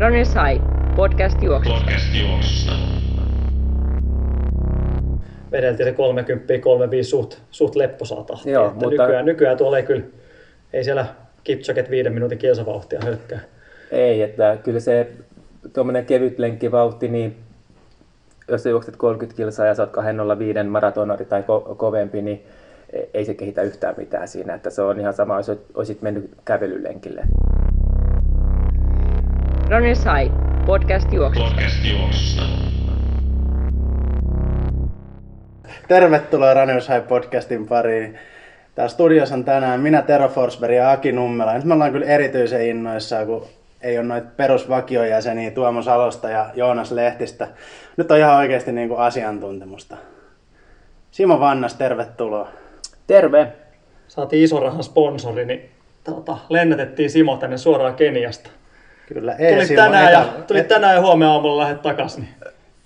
Runners High, podcast juoksusta. Podcast juoksusta. vedeltiin se 30 35 suht, suht lepposaa tahtia. Joo, että mutta- nykyään, nykyään tuolla ei kyllä, ei siellä Kipchoget viiden minuutin kilsavauhtia hölkkää. Ei, että kyllä se tuommoinen kevyt lenkkivauhti, niin jos sä juokset 30 kilsaa ja sä oot 205 maratonari tai ko- kovempi, niin e- ei se kehitä yhtään mitään siinä. Että se on ihan sama, jos olisit mennyt kävelylenkille. Runners High, podcast juoksusta. Podcast juoksusta. Tervetuloa Runners High podcastin pariin. Täällä studiossa on tänään minä, Tero Forsberg ja Aki Nummela. Nyt me ollaan kyllä erityisen innoissaan, kun ei ole noita perusvakiojäseniä Tuomo Salosta ja Joonas Lehtistä. Nyt on ihan oikeasti niin kuin asiantuntemusta. Simo Vannas, tervetuloa. Terve! Saatiin iso rahan sponsori, niin tota, lennätettiin Simo tänne suoraan Keniasta. Kyllä, ei Simo, tänään, ja, etä, tulit tänään ja huomenna aamulla lähdet takas. Niin.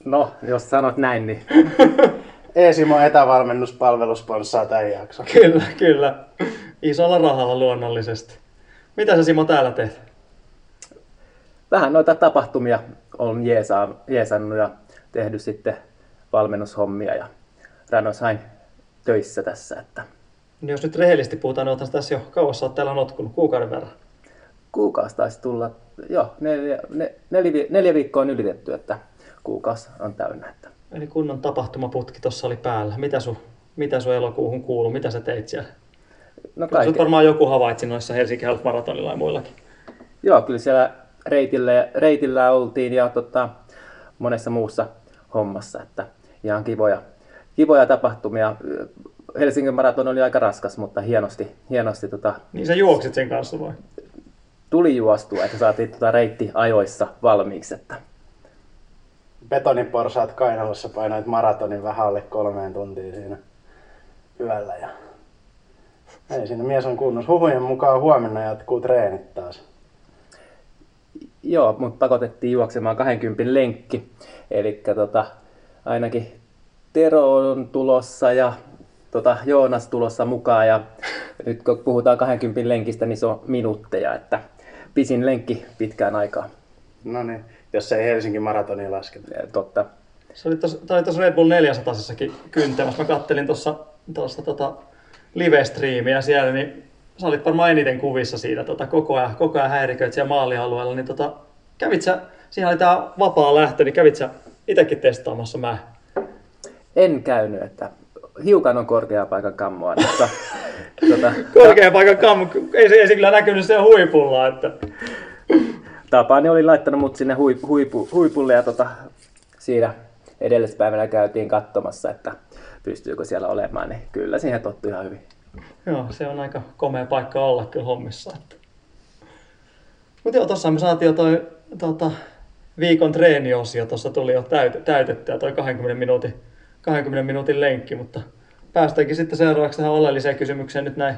No, jos sanot näin, niin E-Simo etävalmennuspalvelu sponssaa tämän jakson. Kyllä, kyllä. Isolla rahalla luonnollisesti. Mitä sä Simo täällä teet? vähän noita tapahtumia on jeesannut ja tehnyt sitten valmennushommia ja Ranosain töissä tässä. Että Niin jos nyt rehellisesti puhutaan, niin tässä jo kauas oot täällä notkunut, kuukauden verran. Kuukausi taisi tulla, joo, neljä, ne, neljä, neljä viikkoa on ylitetty, että kuukausi on täynnä. Että. Eli kunnon tapahtumaputki tuossa oli päällä. Mitä sun, mitä sun elokuuhun kuuluu? Mitä sä teit siellä? No kaikki, varmaan joku havaitsi noissa Helsinki Half Marathonilla ja muillakin. joo, kyllä siellä reitillä, reitillä oltiin ja tota, monessa muussa hommassa, että ihan kivoja, kivoja tapahtumia. Helsingin maraton oli aika raskas, mutta hienosti, hienosti tota, Niin sä juoksit sen kanssa vai? Tuli juostua, että saatiin tota reitti ajoissa valmiiksi. Että. Betoniporsaat kainalossa painoit maratonin vähän alle kolmeen tuntiin siinä yöllä. Ja... Ei siinä mies on kunnossa. Huhujen mukaan huomenna jatkuu treenit taas. Joo, mutta pakotettiin juoksemaan 20 lenkki. Eli tota, ainakin Tero on tulossa ja tota, Joonas tulossa mukaan. Ja nyt kun puhutaan 20 lenkistä, niin se on minuutteja, että pisin lenkki pitkään aikaa. No niin, jos ei Helsingin maratoni lasketa. Ja Totta. Se oli tuossa, Red Bull 400 kyntämässä. Mä kattelin tuossa tota live-striimiä siellä, niin sä olit varmaan eniten kuvissa siitä tota, koko ajan, koko ajan häiriköit siellä maalialueella. Niin tota, kävit sä, siinä oli tää vapaa lähtö, niin kävit sä itekin testaamassa mä. En käynyt, että hiukan on korkea paikan kammoa, mutta tota, Korkean paikan kammu, ei se, ei se kyllä näkynyt siellä huipulla, että Tapani oli laittanut mut sinne hui, huipu, huipulle ja tota, siinä edellispäivänä käytiin katsomassa, että pystyykö siellä olemaan, niin kyllä siihen tottui ihan hyvin. Joo, se on aika komea paikka olla kyllä hommissa. Että. Mutta joo, tossa me saatiin jo toi tota, viikon treeniosio, tuossa tuli jo täyt, täytettyä toi 20 minuutin, 20 minuutin lenkki, mutta päästäänkin sitten seuraavaksi tähän oleelliseen kysymykseen nyt näin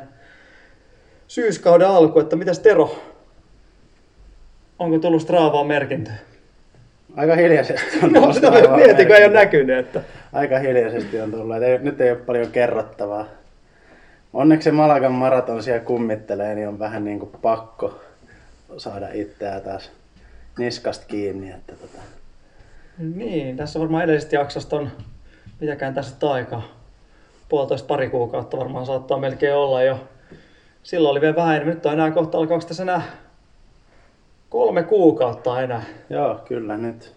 syyskauden alku, että mitäs Tero, onko tullut Straavaan merkintöä? Aika hiljaisesti on No tullut sitä aivan mietin, kun ei ole näkynyt, että Aika hiljaisesti on tullut. Ei, nyt ei ole paljon kerrottavaa. Onneksi se Malagan maraton siellä kummittelee, niin on vähän niin kuin pakko saada itseä taas niskasta kiinni. Että tota. Niin, tässä varmaan edellisestä jaksosta on, mitäkään tässä nyt aikaa, puolitoista pari kuukautta varmaan saattaa melkein olla jo. Silloin oli vielä vähän nyt on enää kohta, alkaako tässä enää kolme kuukautta enää. Joo, kyllä nyt,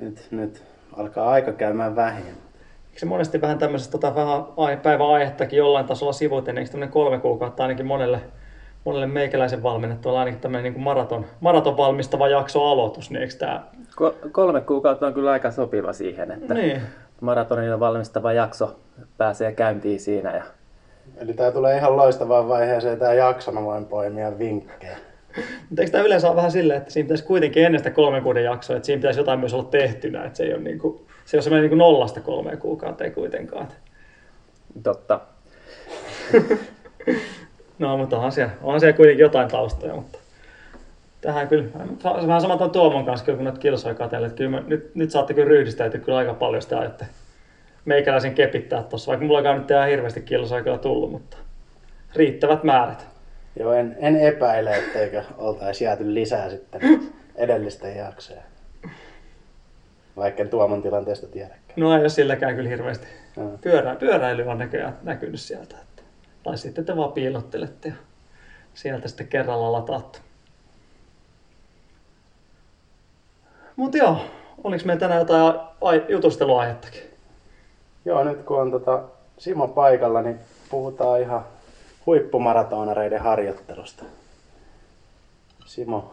nyt, nyt alkaa aika käymään vähin. Eikö se monesti vähän tämmöisestä tota, vähän päivän aihettakin jollain tasolla sivuuten, eikö tämmöinen kolme kuukautta ainakin monelle, monelle meikäläisen valmennettavalle ainakin tämmöinen niin maraton, maraton valmistava jakso aloitus, niin eikö tämä? Ko- kolme kuukautta on kyllä aika sopiva siihen, että Niin. maratonilla valmistava jakso pääsee käyntiin siinä. Ja Eli tämä tulee ihan loistavaan vaiheeseen tämä jakso, mä voin poimia vinkkejä. Mutta eikö tämä yleensä ole vähän silleen, että siinä pitäisi kuitenkin ennen sitä kolmen kuuden jaksoa, että siinä pitäisi jotain myös olla tehtynä, että se ei ole, niin kuin, se ei ole semmoinen niin nollasta kolmeen kuukauteen kuitenkaan. Että- totta, No, mutta onhan siellä, onhan siellä kuitenkin jotain taustoja, mutta tähän kyllä, vähän sama tuon Tuomon kanssa, kyllä, kun noita kilsoja katselle, että kyllä mä, nyt, nyt saatte kyllä ryhdistäytyä kyllä aika paljon sitä, että meikäläisen kepittää tuossa, vaikka mulla nyt ihan hirveästi kilsoja kyllä tullut, mutta riittävät määrät. Joo, en, en epäile, etteikö oltaisi jääty lisää sitten edellisten jaksoja. Vaikka en Tuomon tilanteesta tiedäkään. No ei ole silläkään kyllä hirveästi. Pyörä, pyöräily on näköjään näkynyt sieltä. Että. Tai sitten te vaan piilottelette ja sieltä sitten kerralla lataatte. Mutta joo, oliko meillä tänään jotain ai- jutusteluaihettakin? Joo, nyt kun on tota Simo paikalla, niin puhutaan ihan huippumaratonareiden harjoittelusta. Simo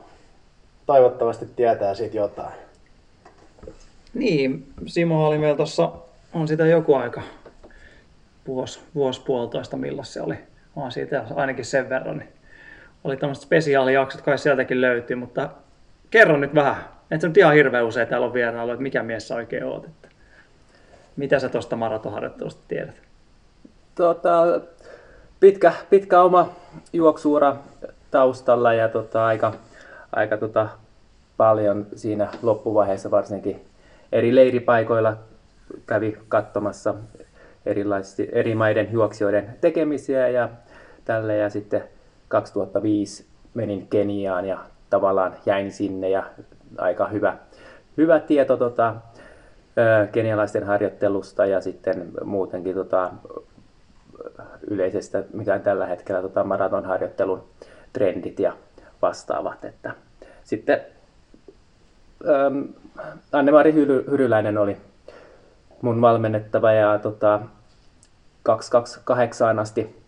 toivottavasti tietää siitä jotain. Niin, Simo oli meillä tuossa, on sitä joku aika, vuosi, vuosi puolitoista milloin se oli. On siitä ainakin sen verran. Niin oli tämmöiset spesiaalijaksot, kai sieltäkin löytyy, mutta kerro nyt vähän. Et sä nyt ihan hirveän usein täällä on vierailu, että mikä mies sä oikein oot. Että mitä sä tuosta maratonharjoittelusta tiedät? Tota, pitkä, pitkä oma juoksuura taustalla ja tota, aika, aika tota, paljon siinä loppuvaiheessa varsinkin eri leiripaikoilla kävi katsomassa erilaisia, eri maiden juoksijoiden tekemisiä ja tälle ja sitten 2005 menin Keniaan ja tavallaan jäin sinne ja aika hyvä, hyvä tieto tota, kenialaisten harjoittelusta ja sitten muutenkin tota, yleisestä, mikä on tällä hetkellä tota maratonharjoittelun trendit ja vastaavat. Että sitten Anne-Mari Hyry, Hyryläinen oli mun valmennettava ja tota, 228 asti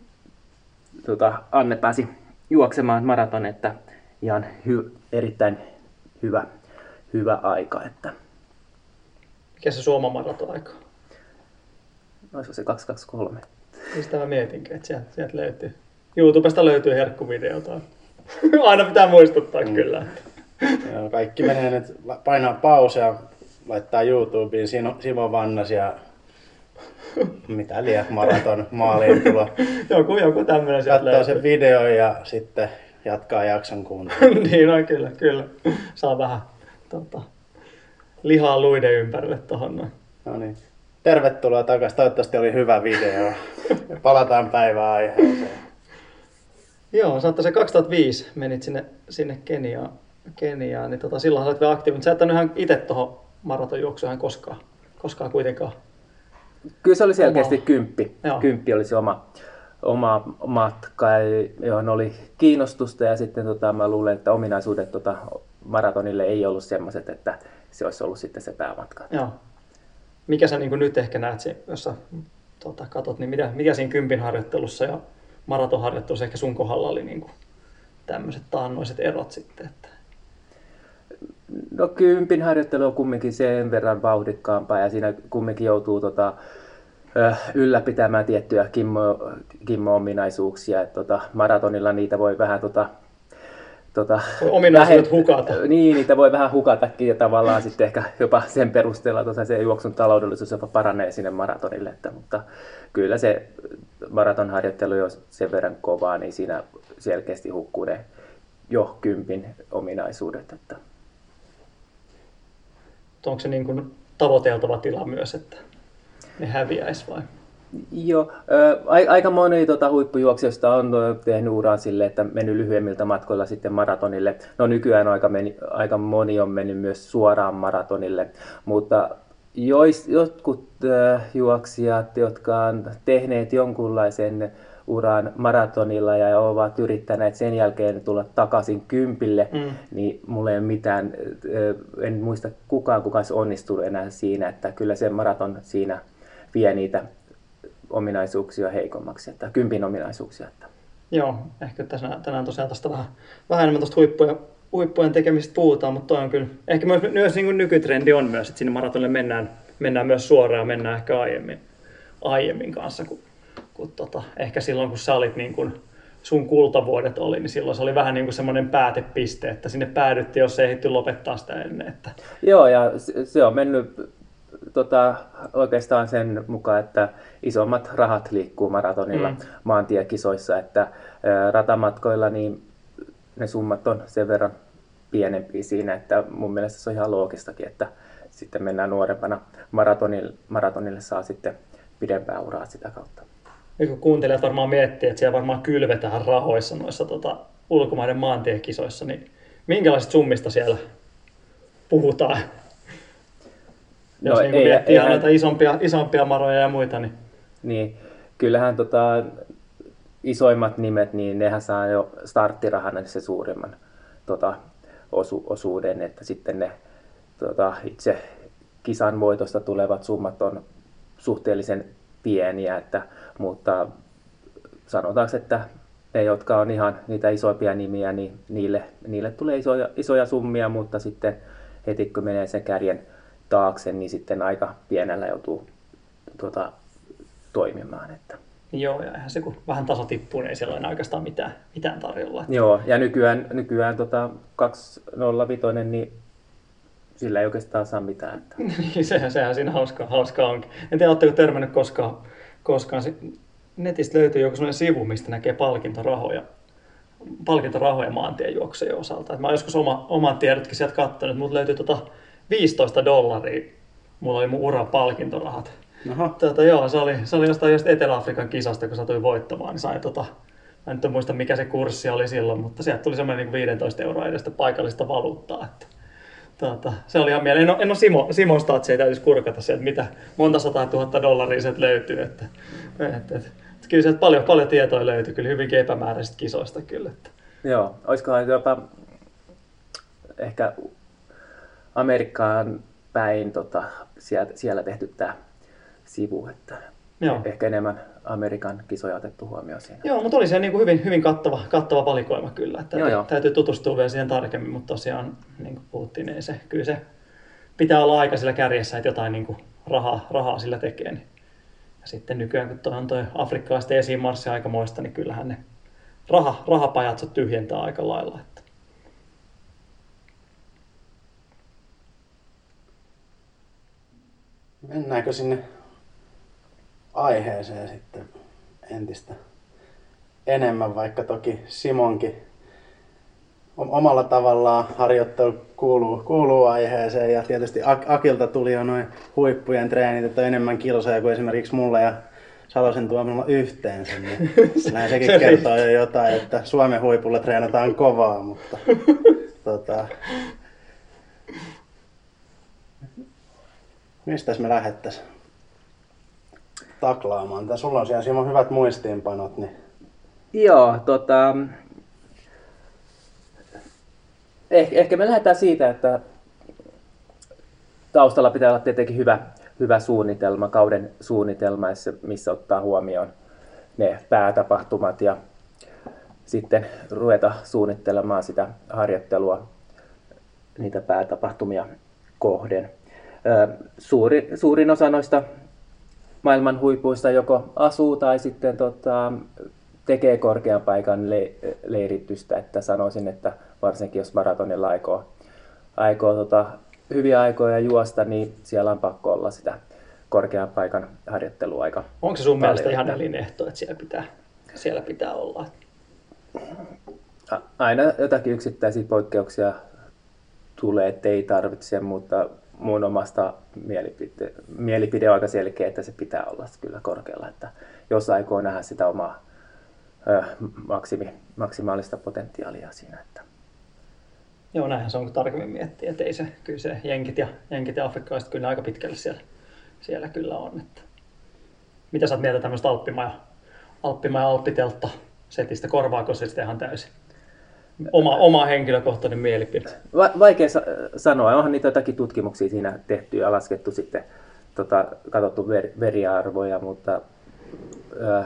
tota, Anne pääsi juoksemaan maraton, että ihan hy, erittäin hyvä, hyvä aika. Että, Mikä se Suomen maraton-aika on? olisiko se 223? Niin sitä mä mietinkin, että sieltä, sieltä löytyy. YouTubesta löytyy herkkuvideota. Aina pitää muistuttaa mm. kyllä. Joo, kaikki menee nyt, painaa pause ja laittaa YouTubeen Simo, Simo Vannas ja mitä liian maraton maaliin tulo. joku, joku tämmöinen sieltä Katsoo löytyy. sen videon ja sitten jatkaa jakson kuuntelua. niin on kyllä, kyllä. Saa vähän tota, lihaa luiden ympärille tohon noin. No niin. Tervetuloa takaisin. Toivottavasti oli hyvä video. Ja palataan päivään aiheeseen. Joo, oot se 2005 menit sinne, sinne Keniaan, Keniaan, niin tota, silloin sä olit vielä aktiivinen. Sä et ole ihan itse tuohon maratonjuoksuun koskaan, koskaan kuitenkaan. Kyllä se oli selkeästi Oma. kymppi. Joo. Kymppi oli se oma, oma matka, johon oli kiinnostusta ja sitten tota, mä luulen, että ominaisuudet tota, maratonille ei ollut semmoiset, että se olisi ollut sitten se päämatka. Joo. Mikä sä niin nyt ehkä näet, jos sä tota, katot, niin mitä, mikä siinä kympin harjoittelussa ja maratonharjoittelussa ehkä sun kohdalla oli niin tämmöiset taannoiset erot sitten? Että... No kympin harjoittelu on kumminkin sen verran vauhdikkaampaa ja siinä kumminkin joutuu tota, ylläpitämään tiettyjä kimmo, kimmo-ominaisuuksia. Et, tota, maratonilla niitä voi vähän tota, tota, ominaisuudet hukata. Niin, niitä voi vähän hukatakin ja tavallaan sitten ehkä jopa sen perusteella tuossa se juoksun taloudellisuus jopa paranee sinne maratonille. Että, mutta kyllä se maratonharjoittelu jo sen verran kovaa, niin siinä selkeästi hukkuu ne jo kympin ominaisuudet. Että. Onko se niin kuin tavoiteltava tila myös, että ne häviäisi vai? Joo, ai- aika moni tota, huippujuoksijoista on tehnyt uran sille, että mennyt lyhyemmiltä matkoilla sitten maratonille. No nykyään aika, meni, aika moni on mennyt myös suoraan maratonille, mutta jois, jotkut ö, juoksijat, jotka on tehneet jonkunlaisen uran maratonilla ja ovat yrittäneet sen jälkeen tulla takaisin kympille, Mm. niin mulla ei ole mitään, en muista kukaan, kuka olisi onnistunut enää siinä, että kyllä se maraton siinä vie niitä ominaisuuksia heikommaksi, että kympin ominaisuuksia. Että. Joo, ehkä tässä, tänään tosiaan tästä vähän, vähän enemmän tuosta huippujen, huippujen tekemistä puhutaan, mutta toi on kyllä, ehkä myös, myös niin kuin nykytrendi on myös, että sinne maratonille mennään, mennään myös suoraan ja mennään ehkä aiemmin, aiemmin kanssa, kun, kun tota, ehkä silloin kun sä olit niin kuin, sun kultavuodet oli, niin silloin se oli vähän niin kuin semmoinen päätepiste, että sinne päädyttiin, jos ei ehditty lopettaa sitä ennen. Että, Joo, ja se- on mennyt tota, oikeastaan sen mukaan, että isommat rahat liikkuu maratonilla Mm. maantiekisoissa, että ratamatkoilla niin ne summat on sen verran pienempiä siinä, että mun mielestä se on ihan loogistakin, että sitten mennään nuorempana maratonille, maratonille saa sitten pidempää uraa sitä kautta. Nyt kun kuuntelijat varmaan miettii, että siellä varmaan kylvetään rahoissa noissa tota, ulkomaiden maantiekisoissa, niin minkälaisista summista siellä puhutaan? No, Jos niin ei, miettii eihän... näitä isompia, isompia maroja ja muita, niin... Niin, kyllähän tota, isoimmat nimet, niin nehän saa jo starttirahana se suurimman tota, osu, osuuden, että sitten ne tota, itse kisan voitosta tulevat summat on suhteellisen pieniä, että, mutta sanotaanko, että ne, jotka on ihan niitä isoimpia nimiä, niin niille, niille tulee isoja, isoja summia, mutta sitten heti kun menee sen kärjen taakse, niin sitten aika pienellä joutuu tuota, toimimaan. Että. Joo, ja eihän se kun vähän taso tippuu, niin ei siellä ole oikeastaan mitään, mitään tarjolla. Että... Joo, ja nykyään, nykyään tota 205, niin sillä ei oikeastaan saa mitään. Että... niin, sehän, sehän siinä hauska, hauska onkin. En tiedä, oletteko törmännyt koskaan, koskaan netistä löytyy joku sellainen sivu, mistä näkee palkintorahoja, palkintorahoja maantiejuoksujen osalta. Et mä oon joskus oma, oman tiedotkin sieltä katsonut, että löytyy tota 15 dollaria. Mulla oli mun uran palkintorahat. Tota, joo, se oli, se oli jostain just Etelä-Afrikan kisasta, kun satuin voittamaan, niin sain tota, mä en nyt muista mikä se kurssi oli silloin, mutta sieltä tuli semmoinen niin 15 euroa edestä paikallista valuuttaa. Että, tota, se oli ihan mieleen. En ole, en ole Simo, Simon statsia, täytyisi kurkata sieltä, mitä monta sata tuhatta dollaria sieltä löytyy. Että, että, että, että kyllä sieltä paljon, paljon tietoa löytyy, kyllä hyvinkin epämääräisistä kisoista kyllä. Että. Joo, olisikohan jopa ehkä Amerikkaan päin tota, siellä, siellä tehty tämä sivu, että Joo. ehkä enemmän Amerikan kisoja otettu huomioon siinä. Joo, mutta oli se niin kuin hyvin, hyvin kattava, kattava valikoima kyllä. Että joo, täytyy, täytyy tutustua vielä siihen tarkemmin, mutta tosiaan niin kuin puhuttiin, niin se, kyllä se pitää olla aika sillä kärjessä, että jotain niin kuin rahaa, rahaa sillä tekee. Niin. Ja sitten nykyään, kun toi on toi afrikkalaisten esimarssi aikamoista, niin kyllähän ne raha, rahapajat tyhjentää aika lailla. Että. Mennäänkö sinne aiheeseen sitten entistä enemmän, vaikka toki Simonkin omalla tavallaan harjoittelu kuuluu, kuuluu aiheeseen. Ja tietysti Akilta tuli jo noin huippujen treenit, että enemmän kilsoja kuin esimerkiksi mulle ja Salosen tuomalla yhteensä, niin näin sekin se kertoo jo jotain, että Suomen huipulla treenataan kovaa, mutta tota, mistä me lähettäisiin? Taklaamaan. Tää sulla on siellä Simo hyvät muistiinpanot. Niin... Joo, tota... Eh, ehkä me lähdetään siitä, että taustalla pitää olla tietenkin hyvä, hyvä suunnitelma, kauden suunnitelma, missä ottaa huomioon ne päätapahtumat ja sitten ruveta suunnittelemaan sitä harjoittelua niitä päätapahtumia kohden. Suuri, suurin osa noista maailman huipuista joko asuu tai sitten tota, tekee korkean paikan le- leiritystä, että sanoisin, että varsinkin jos maratonilla aikoo, aikoo tota, hyviä aikoja juosta, niin siellä on pakko olla sitä korkean paikan harjoitteluaika. Onko se sun paljon, mielestä ihan elinehto, että siellä pitää, siellä pitää olla? Aina jotakin yksittäisiä poikkeuksia tulee, että ei tarvitse, mutta mun omasta mielipide, mielipide on aika selkeä, että se pitää olla kyllä korkealla. Että jos aikoo nähdä sitä omaa ö, maksimi, maksimaalista potentiaalia siinä. Että. Joo, näinhän se on, tarkemmin miettiä, että ei se, kyllä se jenkit ja, jenkit ja afrikkalaiset kyllä aika pitkälle siellä, siellä kyllä on. Että. Mitä sä oot mieltä tämmöistä alppimaja, alppimaja alppiteltta setistä, korvaako se sitten ihan täysin? Oma, oma henkilökohtainen mielipide. Va- vaikea sa- sanoa. Onhan niitä jotakin tutkimuksia siinä tehty ja laskettu sitten, tota, katsottu ver- veriarvoja, mutta äh,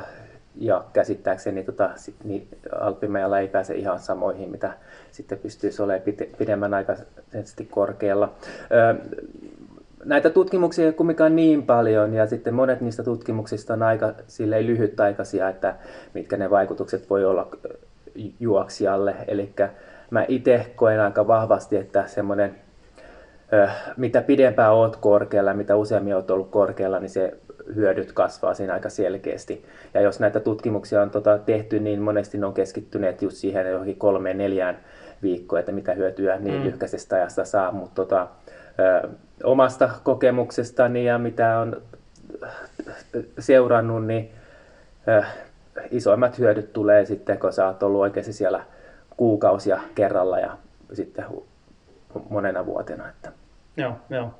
ja käsittääkseni tota, sit, niin Alppimajalla ei pääse ihan samoihin, mitä sitten pystyisi olemaan pide- pidemmän aikaisesti korkealla. Äh, näitä tutkimuksia ei kumminkaan niin paljon ja sitten monet niistä tutkimuksista on aika lyhytaikaisia, että mitkä ne vaikutukset voi olla juoksijalle. Eli mä itse koen aika vahvasti, että semmoinen, mitä pidempään oot korkealla, mitä useammin oot ollut korkealla, niin se hyödyt kasvaa siinä aika selkeästi. Ja jos näitä tutkimuksia on tota tehty, niin monesti ne on keskittyneet just siihen johonkin kolmeen neljään viikkoa, että mitä hyötyä niin mm. lyhkäisestä ajasta saa. Mutta tota, omasta kokemuksestani ja mitä on seurannut, niin ö, isoimmat hyödyt tulee sitten, kun sä oot ollut oikeasti siellä kuukausia kerralla ja sitten monena vuotena. Että. Joo, joo.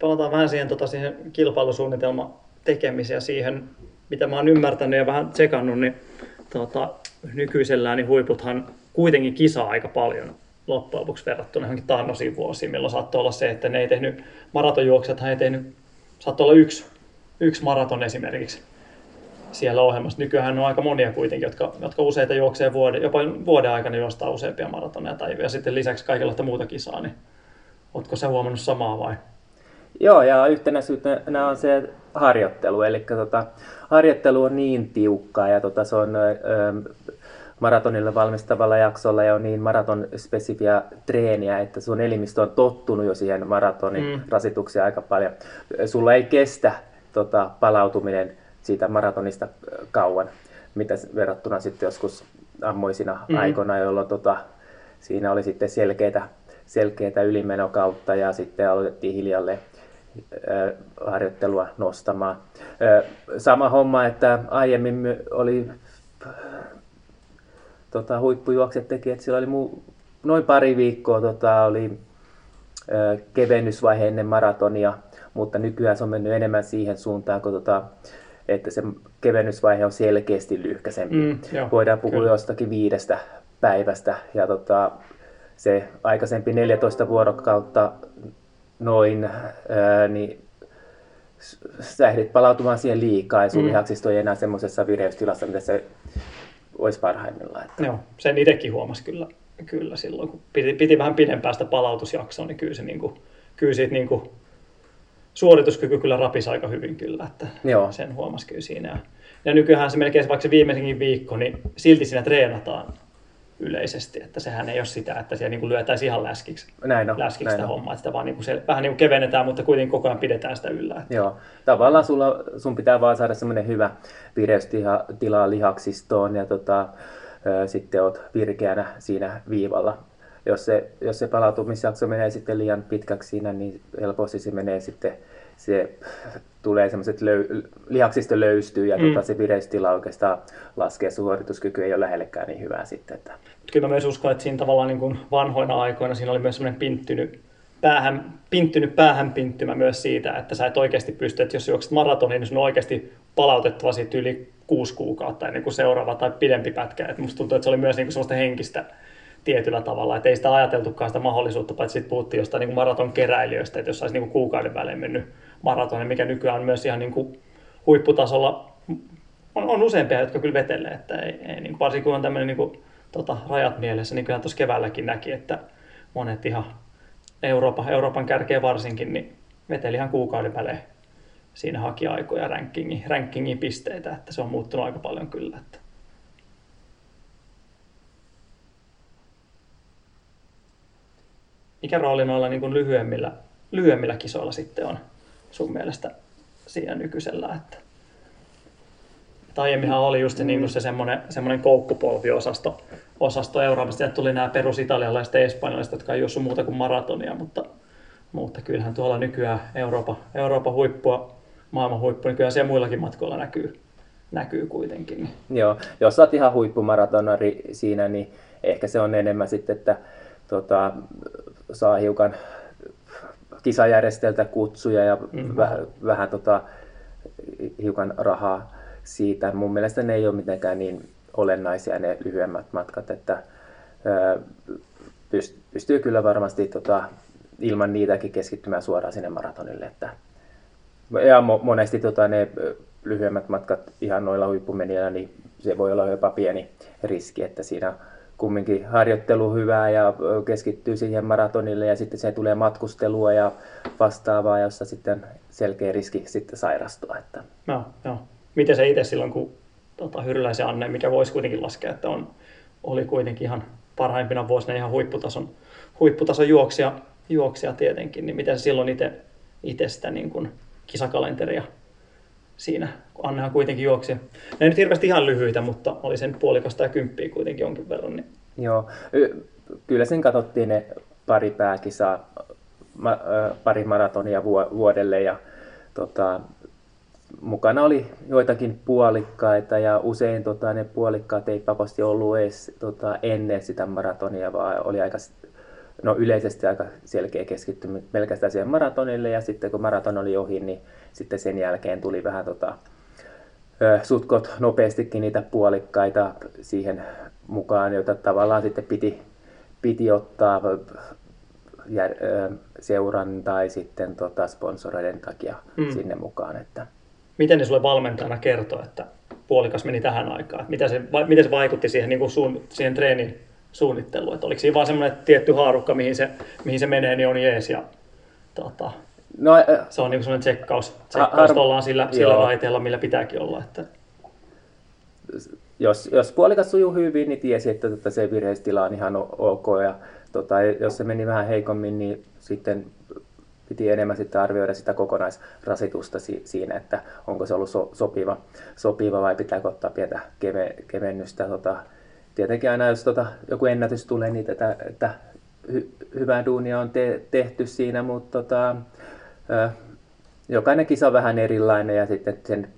Palataan vähän siihen, tota, siihen kilpailusuunnitelman tekemiseen ja siihen, mitä mä oon ymmärtänyt ja vähän tsekannut, niin tota, nykyisellään niin huiputhan kuitenkin kisaa aika paljon loppujen lopuksi verrattuna johonkin taannoisiin vuosiin, milloin saattoi olla se, että ne ei tehnyt, maratonjuoksijathan ei tehnyt, saattoi olla yksi, yksi maraton esimerkiksi siellä ohjelmassa. Nykyään on aika monia kuitenkin, jotka, jotka useita juoksee vuoden, jopa vuoden aikana juostaa useampia maratoneja tai ja sitten lisäksi kaikenlaista muuta kisaa, niin oletko sä huomannut samaa vai? Joo, ja yhtenäisyytenä on se harjoittelu, eli tota, harjoittelu on niin tiukkaa ja tota, se on ö, maratonille valmistavalla jaksolla ja on niin maraton spesifiä treeniä, että sun elimistö on tottunut jo siihen maratonin mm. rasitukseen aika paljon. Sulla ei kestä tota, palautuminen siitä maratonista kauan, mitä verrattuna sitten joskus ammoisina mm. aikoina, jolloin tota, siinä oli sitten selkeitä, selkeitä ylimenokautta ja sitten aloitettiin hiljalle harjoittelua nostamaan. Sama homma, että aiemmin oli tota, huippujuokset teki, että sillä oli muu, noin pari viikkoa tota, oli kevennysvaihe ennen maratonia, mutta nykyään se on mennyt enemmän siihen suuntaan, kun, tota, että se kevennysvaihe on selkeästi lyhkäisempi. Mm, joo, Voidaan puhua kyllä. jostakin viidestä päivästä ja tota, se aikaisempi 14 vuorokautta noin, ää, niin sä ehdit palautumaan siihen liikaa ja sun mm. lihaksisto ei enää semmoisessa vireystilassa, mitä se olisi parhaimmillaan. Että... Joo, sen itsekin huomasi kyllä, kyllä silloin, kun piti, piti vähän pidempää sitä palautusjaksoa, niin kyllä, se, niin kuin, kyllä siitä niin kuin, suorituskyky kyllä rapisi aika hyvin kyllä, että Joo. sen huomasi kyllä siinä. Ja, nykyään se melkein vaikka se viimeisenkin viikko, niin silti siinä treenataan yleisesti, että sehän ei ole sitä, että siellä niin lyötäisiin ihan läskiksi, näin on, läskiksi näin sitä on. hommaa, että sitä vaan niin kuin se, vähän niin kuin kevennetään, mutta kuitenkin koko ajan pidetään sitä yllä. Että. Joo, tavallaan sulla, sun pitää vaan saada semmoinen hyvä vireystila lihaksistoon ja tota, sitten oot virkeänä siinä viivalla. Jos se, jos se palautumisjakso menee sitten liian pitkäksi siinä, niin helposti se menee sitten se tulee semmoiset löy, lihaksista löystyy ja mm. tota, se vireystila oikeastaan laskee, suorituskyky ei ole lähellekään niin hyvää sitten. Että. Kyllä mä myös uskon, että siinä tavallaan niin kuin vanhoina aikoina siinä oli myös semmoinen pinttynyt päähän, pinttynyt päähän pinttymä myös siitä, että sä et oikeasti pysty, että jos juokset maratonin, niin sun on oikeasti palautettava siitä yli kuusi kuukautta ennen kuin seuraava tai pidempi pätkä. Et musta tuntuu, että se oli myös niin kuin semmoista henkistä tietyllä tavalla, että ei sitä ajateltukaan sitä mahdollisuutta, paitsi sitten puhuttiin jostain niin maraton keräilijöistä, että jos olisi niin kuukauden välein mennyt maratonin, mikä nykyään on myös ihan niin kuin huipputasolla, on, on useampia, jotka kyllä vetelee, että ei, ei niin varsinkin kun on tämmöinen niin kuin, tota, rajat mielessä, niin kyllä tuossa keväälläkin näki, että monet ihan Euroopan, Euroopan kärkeä varsinkin, niin veteli ihan kuukauden välein siinä haki aikoja rankingin, rankingin pisteitä, että se on muuttunut aika paljon kyllä. Että. Mikä rooli noilla niin kuin lyhyemmillä, lyhyemmillä kisoilla sitten on sun mielestä siinä nykyisellä? Että... että aiemminhan oli just se, niin kuin se semmoinen, semmoinen koukkupolviosasto osasto Euroopasta. Sieltä tuli nämä perusitalialaiset ja espanjalaiset, jotka ei ole muuta kuin maratonia, mutta, mutta kyllähän tuolla nykyään Eurooppa, Euroopan huippua, maailman huippu, niin kyllä siellä muillakin matkoilla näkyy, näkyy kuitenkin. Joo, jos olet ihan huippumaratonari siinä, niin ehkä se on enemmän sitten, että tota, saa hiukan kisajärjesteltä kutsuja ja mm-hmm. vähän, vähän tota, hiukan rahaa siitä. Mun mielestä ne ei ole mitenkään niin olennaisia ne lyhyemmät matkat, että pystyy kyllä varmasti tota, ilman niitäkin keskittymään suoraan sinne maratonille. Että, ja monesti tota, ne lyhyemmät matkat ihan noilla huippumenijöillä, niin se voi olla jopa pieni riski, että siinä kumminkin harjoittelu hyvää ja keskittyy siihen maratonille ja sitten se tulee matkustelua ja vastaavaa, jossa sitten selkeä riski sitten sairastua. Että. No, no. Miten se itse silloin, kun tota, Hyryläisen Anne, mikä voisi kuitenkin laskea, että on, oli kuitenkin ihan parhaimpina vuosina ihan huipputason, huipputason juoksija, juoksija tietenkin, niin miten silloin itse, itse sitä niin kuin kisakalenteria siinä, kun Annehan kuitenkin juoksi. Ne ei nyt hirveästi ihan lyhyitä, mutta oli sen puolikasta ja kymppiä kuitenkin jonkin verran. Niin... Joo, kyllä sen katsottiin ne pari pääkisaa, pari maratonia vuodelle ja tota, mukana oli joitakin puolikkaita ja usein tota, ne puolikkaat ei pakosti ollut edes tota, ennen sitä maratonia, vaan oli aika no yleisesti aika selkeä keskittyminen pelkästään siihen maratonille ja sitten kun maraton oli ohi, niin sitten sen jälkeen tuli vähän tota, sutkot nopeastikin niitä puolikkaita siihen mukaan, joita tavallaan sitten piti, piti ottaa jär, seuran tai sitten tota sponsoreiden takia mm. sinne mukaan. Että. Miten ne sulle valmentajana kertoo, että puolikas meni tähän aikaan? Mitä se, miten se vaikutti siihen, niin kuin suun, siihen treenin suunnitteluun? Että oliko siinä vaan semmoinen tietty haarukka, mihin se, mihin se menee, niin on jees ja tota, no, äh, se on niin semmoinen tsekkaus, tsekkaus har- ollaan sillä, sillä raiteella, millä pitääkin olla. Että... Jos, jos puolikas sujuu hyvin, niin tiesi, että tota, se virheistila on ihan ok ja tota, jos se meni vähän heikommin, niin sitten piti enemmän sitten arvioida sitä kokonaisrasitusta si- siinä, että onko se ollut so- sopiva, sopiva vai pitääkö ottaa pientä keve- kevennystä. Tota, tietenkin aina jos tota, joku ennätys tulee, niin tätä, että hy- hyvää duunia on te- tehty siinä, mutta tota, jokainen kisa on vähän erilainen ja sitten sen,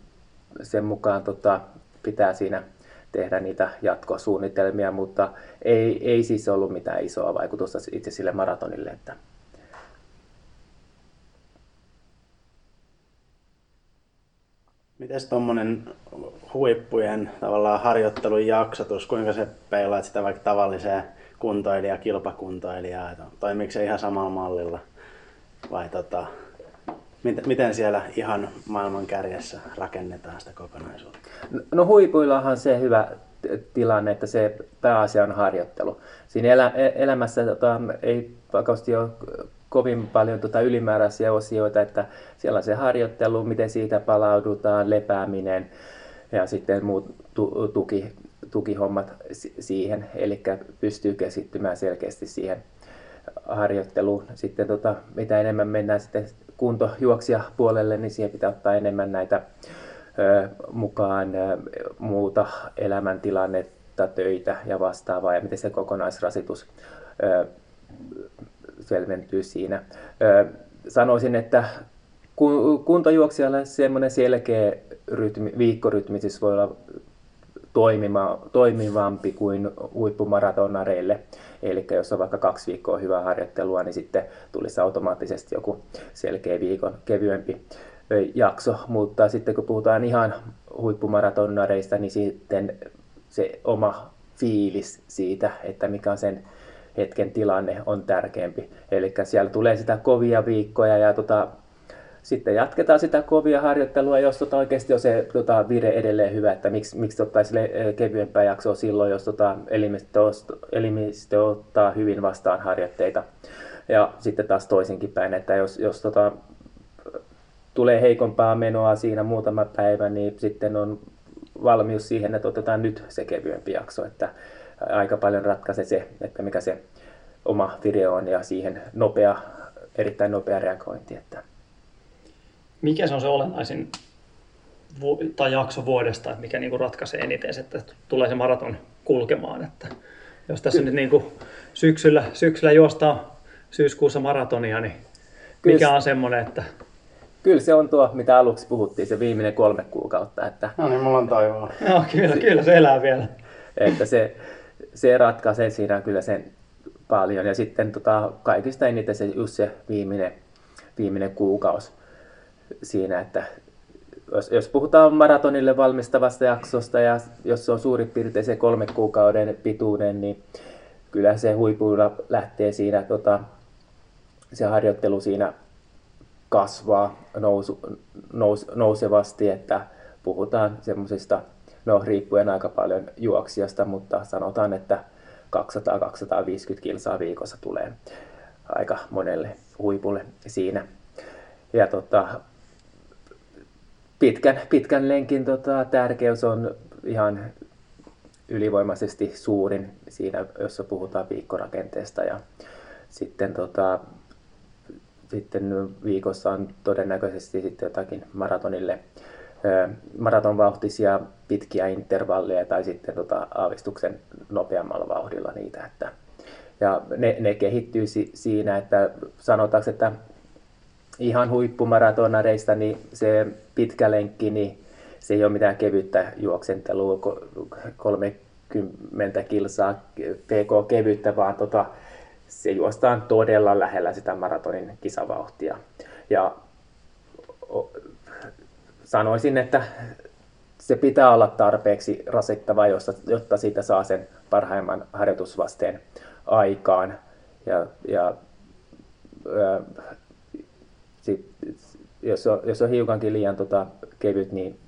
sen mukaan tota, pitää siinä tehdä niitä jatkosuunnitelmia, mutta ei, ei siis ollut mitään isoa vaikutusta itse sille maratonille. Että. Miten tuommoinen huippujen tavallaan harjoittelun jaksotus, kuinka se peilaat sitä vaikka tavalliseen kuntoilijaa, kilpakuntoilijaa, toimiiko se ihan samalla mallilla vai tota, miten siellä ihan maailman kärjessä rakennetaan sitä kokonaisuutta? No huipuillahan se hyvä tilanne, että se pääasia on harjoittelu. Siinä elä, e, elämässä tota, ei pakosti ole kovin paljon tota ylimääräisiä osioita, että siellä on se harjoittelu, miten siitä palaudutaan, lepääminen ja sitten muut tu, tuki, tukihommat siihen, eli pystyy keskittymään selkeästi siihen harjoitteluun. Sitten tota, mitä enemmän mennään sitten kuntojuoksia puolelle, niin siihen pitää ottaa enemmän näitä mukaan muuta elämäntilannetta, töitä ja vastaavaa, ja miten se kokonaisrasitus selventyy siinä. Sanoisin, että kuntojuoksijalle semmoinen selkeä rytmi, viikkorytmi siis voi olla toimima, toimivampi kuin huippumaratonareille. Eli jos on vaikka kaksi viikkoa hyvää harjoittelua, niin sitten tulisi automaattisesti joku selkeä viikon kevyempi jakso. Mutta sitten kun puhutaan ihan huippumaratonareista, niin sitten se oma fiilis siitä, että mikä on sen hetken tilanne on tärkeämpi. Eli siellä tulee sitä kovia viikkoja ja tota, sitten jatketaan sitä kovia harjoittelua, jos tota oikeasti on se tota, vire edelleen hyvä, että miksi, miksi ottaisi kevyempää jaksoa silloin, jos tota, elimistö, elimistö ottaa hyvin vastaan harjoitteita. Ja sitten taas toisinkin päin, että jos, jos tota, tulee heikompaa menoa siinä muutama päivä, niin sitten on valmius siihen, että otetaan nyt se kevyempi jakso. Että aika paljon ratkaisee se, että mikä se oma video on ja siihen nopea, erittäin nopea reagointi. Että mikä se on se olennaisin vu- tai jakso vuodesta, että mikä niinku ratkaisee eniten, että tulee se maraton kulkemaan. Että jos tässä Kyllä. nyt niinku syksyllä, syksyllä juostaan syyskuussa maratonia, niin mikä Kyllä. on semmoinen, että... Kyllä se on tuo, mitä aluksi puhuttiin, se viimeinen kolme kuukautta. Että... No niin, mulla on toivoa. No, kyllä, kyllä se elää vielä. että se, se ratkaisee siinä kyllä sen paljon. Ja sitten tota, kaikista eniten se just se viimeinen, viimeinen kuukausi siinä, että jos, jos puhutaan maratonille valmistavasta jaksosta ja jos se on suurin piirtein se kolme kuukauden pituuden, niin kyllä se huipuilla lähtee siinä, tota, se harjoittelu siinä kasvaa nousu, nous, nousevasti, että puhutaan semmoisista, no riippuen aika paljon juoksijasta, mutta sanotaan, että 200-250 kilsaa viikossa tulee aika monelle huipulle siinä. Ja tota, pitkän, pitkän lenkin tota, tärkeys on ihan ylivoimaisesti suurin siinä, jossa puhutaan viikkorakenteesta. Ja sitten, tota, sitten viikossa on todennäköisesti sitten jotakin maratonille maratonvauhtisia pitkiä intervalleja tai sitten tota, aavistuksen nopeammalla vauhdilla niitä. Että, ja ne, ne kehittyy si, siinä, että sanotaanko, että ihan huippumaratonareista, niin se pitkä lenkki, niin se ei ole mitään kevyttä juoksentelua, 30 kilsaa pk kevyttä, vaan tota, se juostaan todella lähellä sitä maratonin kisavauhtia. Ja sanoisin, että se pitää olla tarpeeksi rasittava, jotta siitä saa sen parhaimman harjoitusvasteen aikaan. Ja, ja sit, jos, on, jos on hiukankin liian tota, kevyt, niin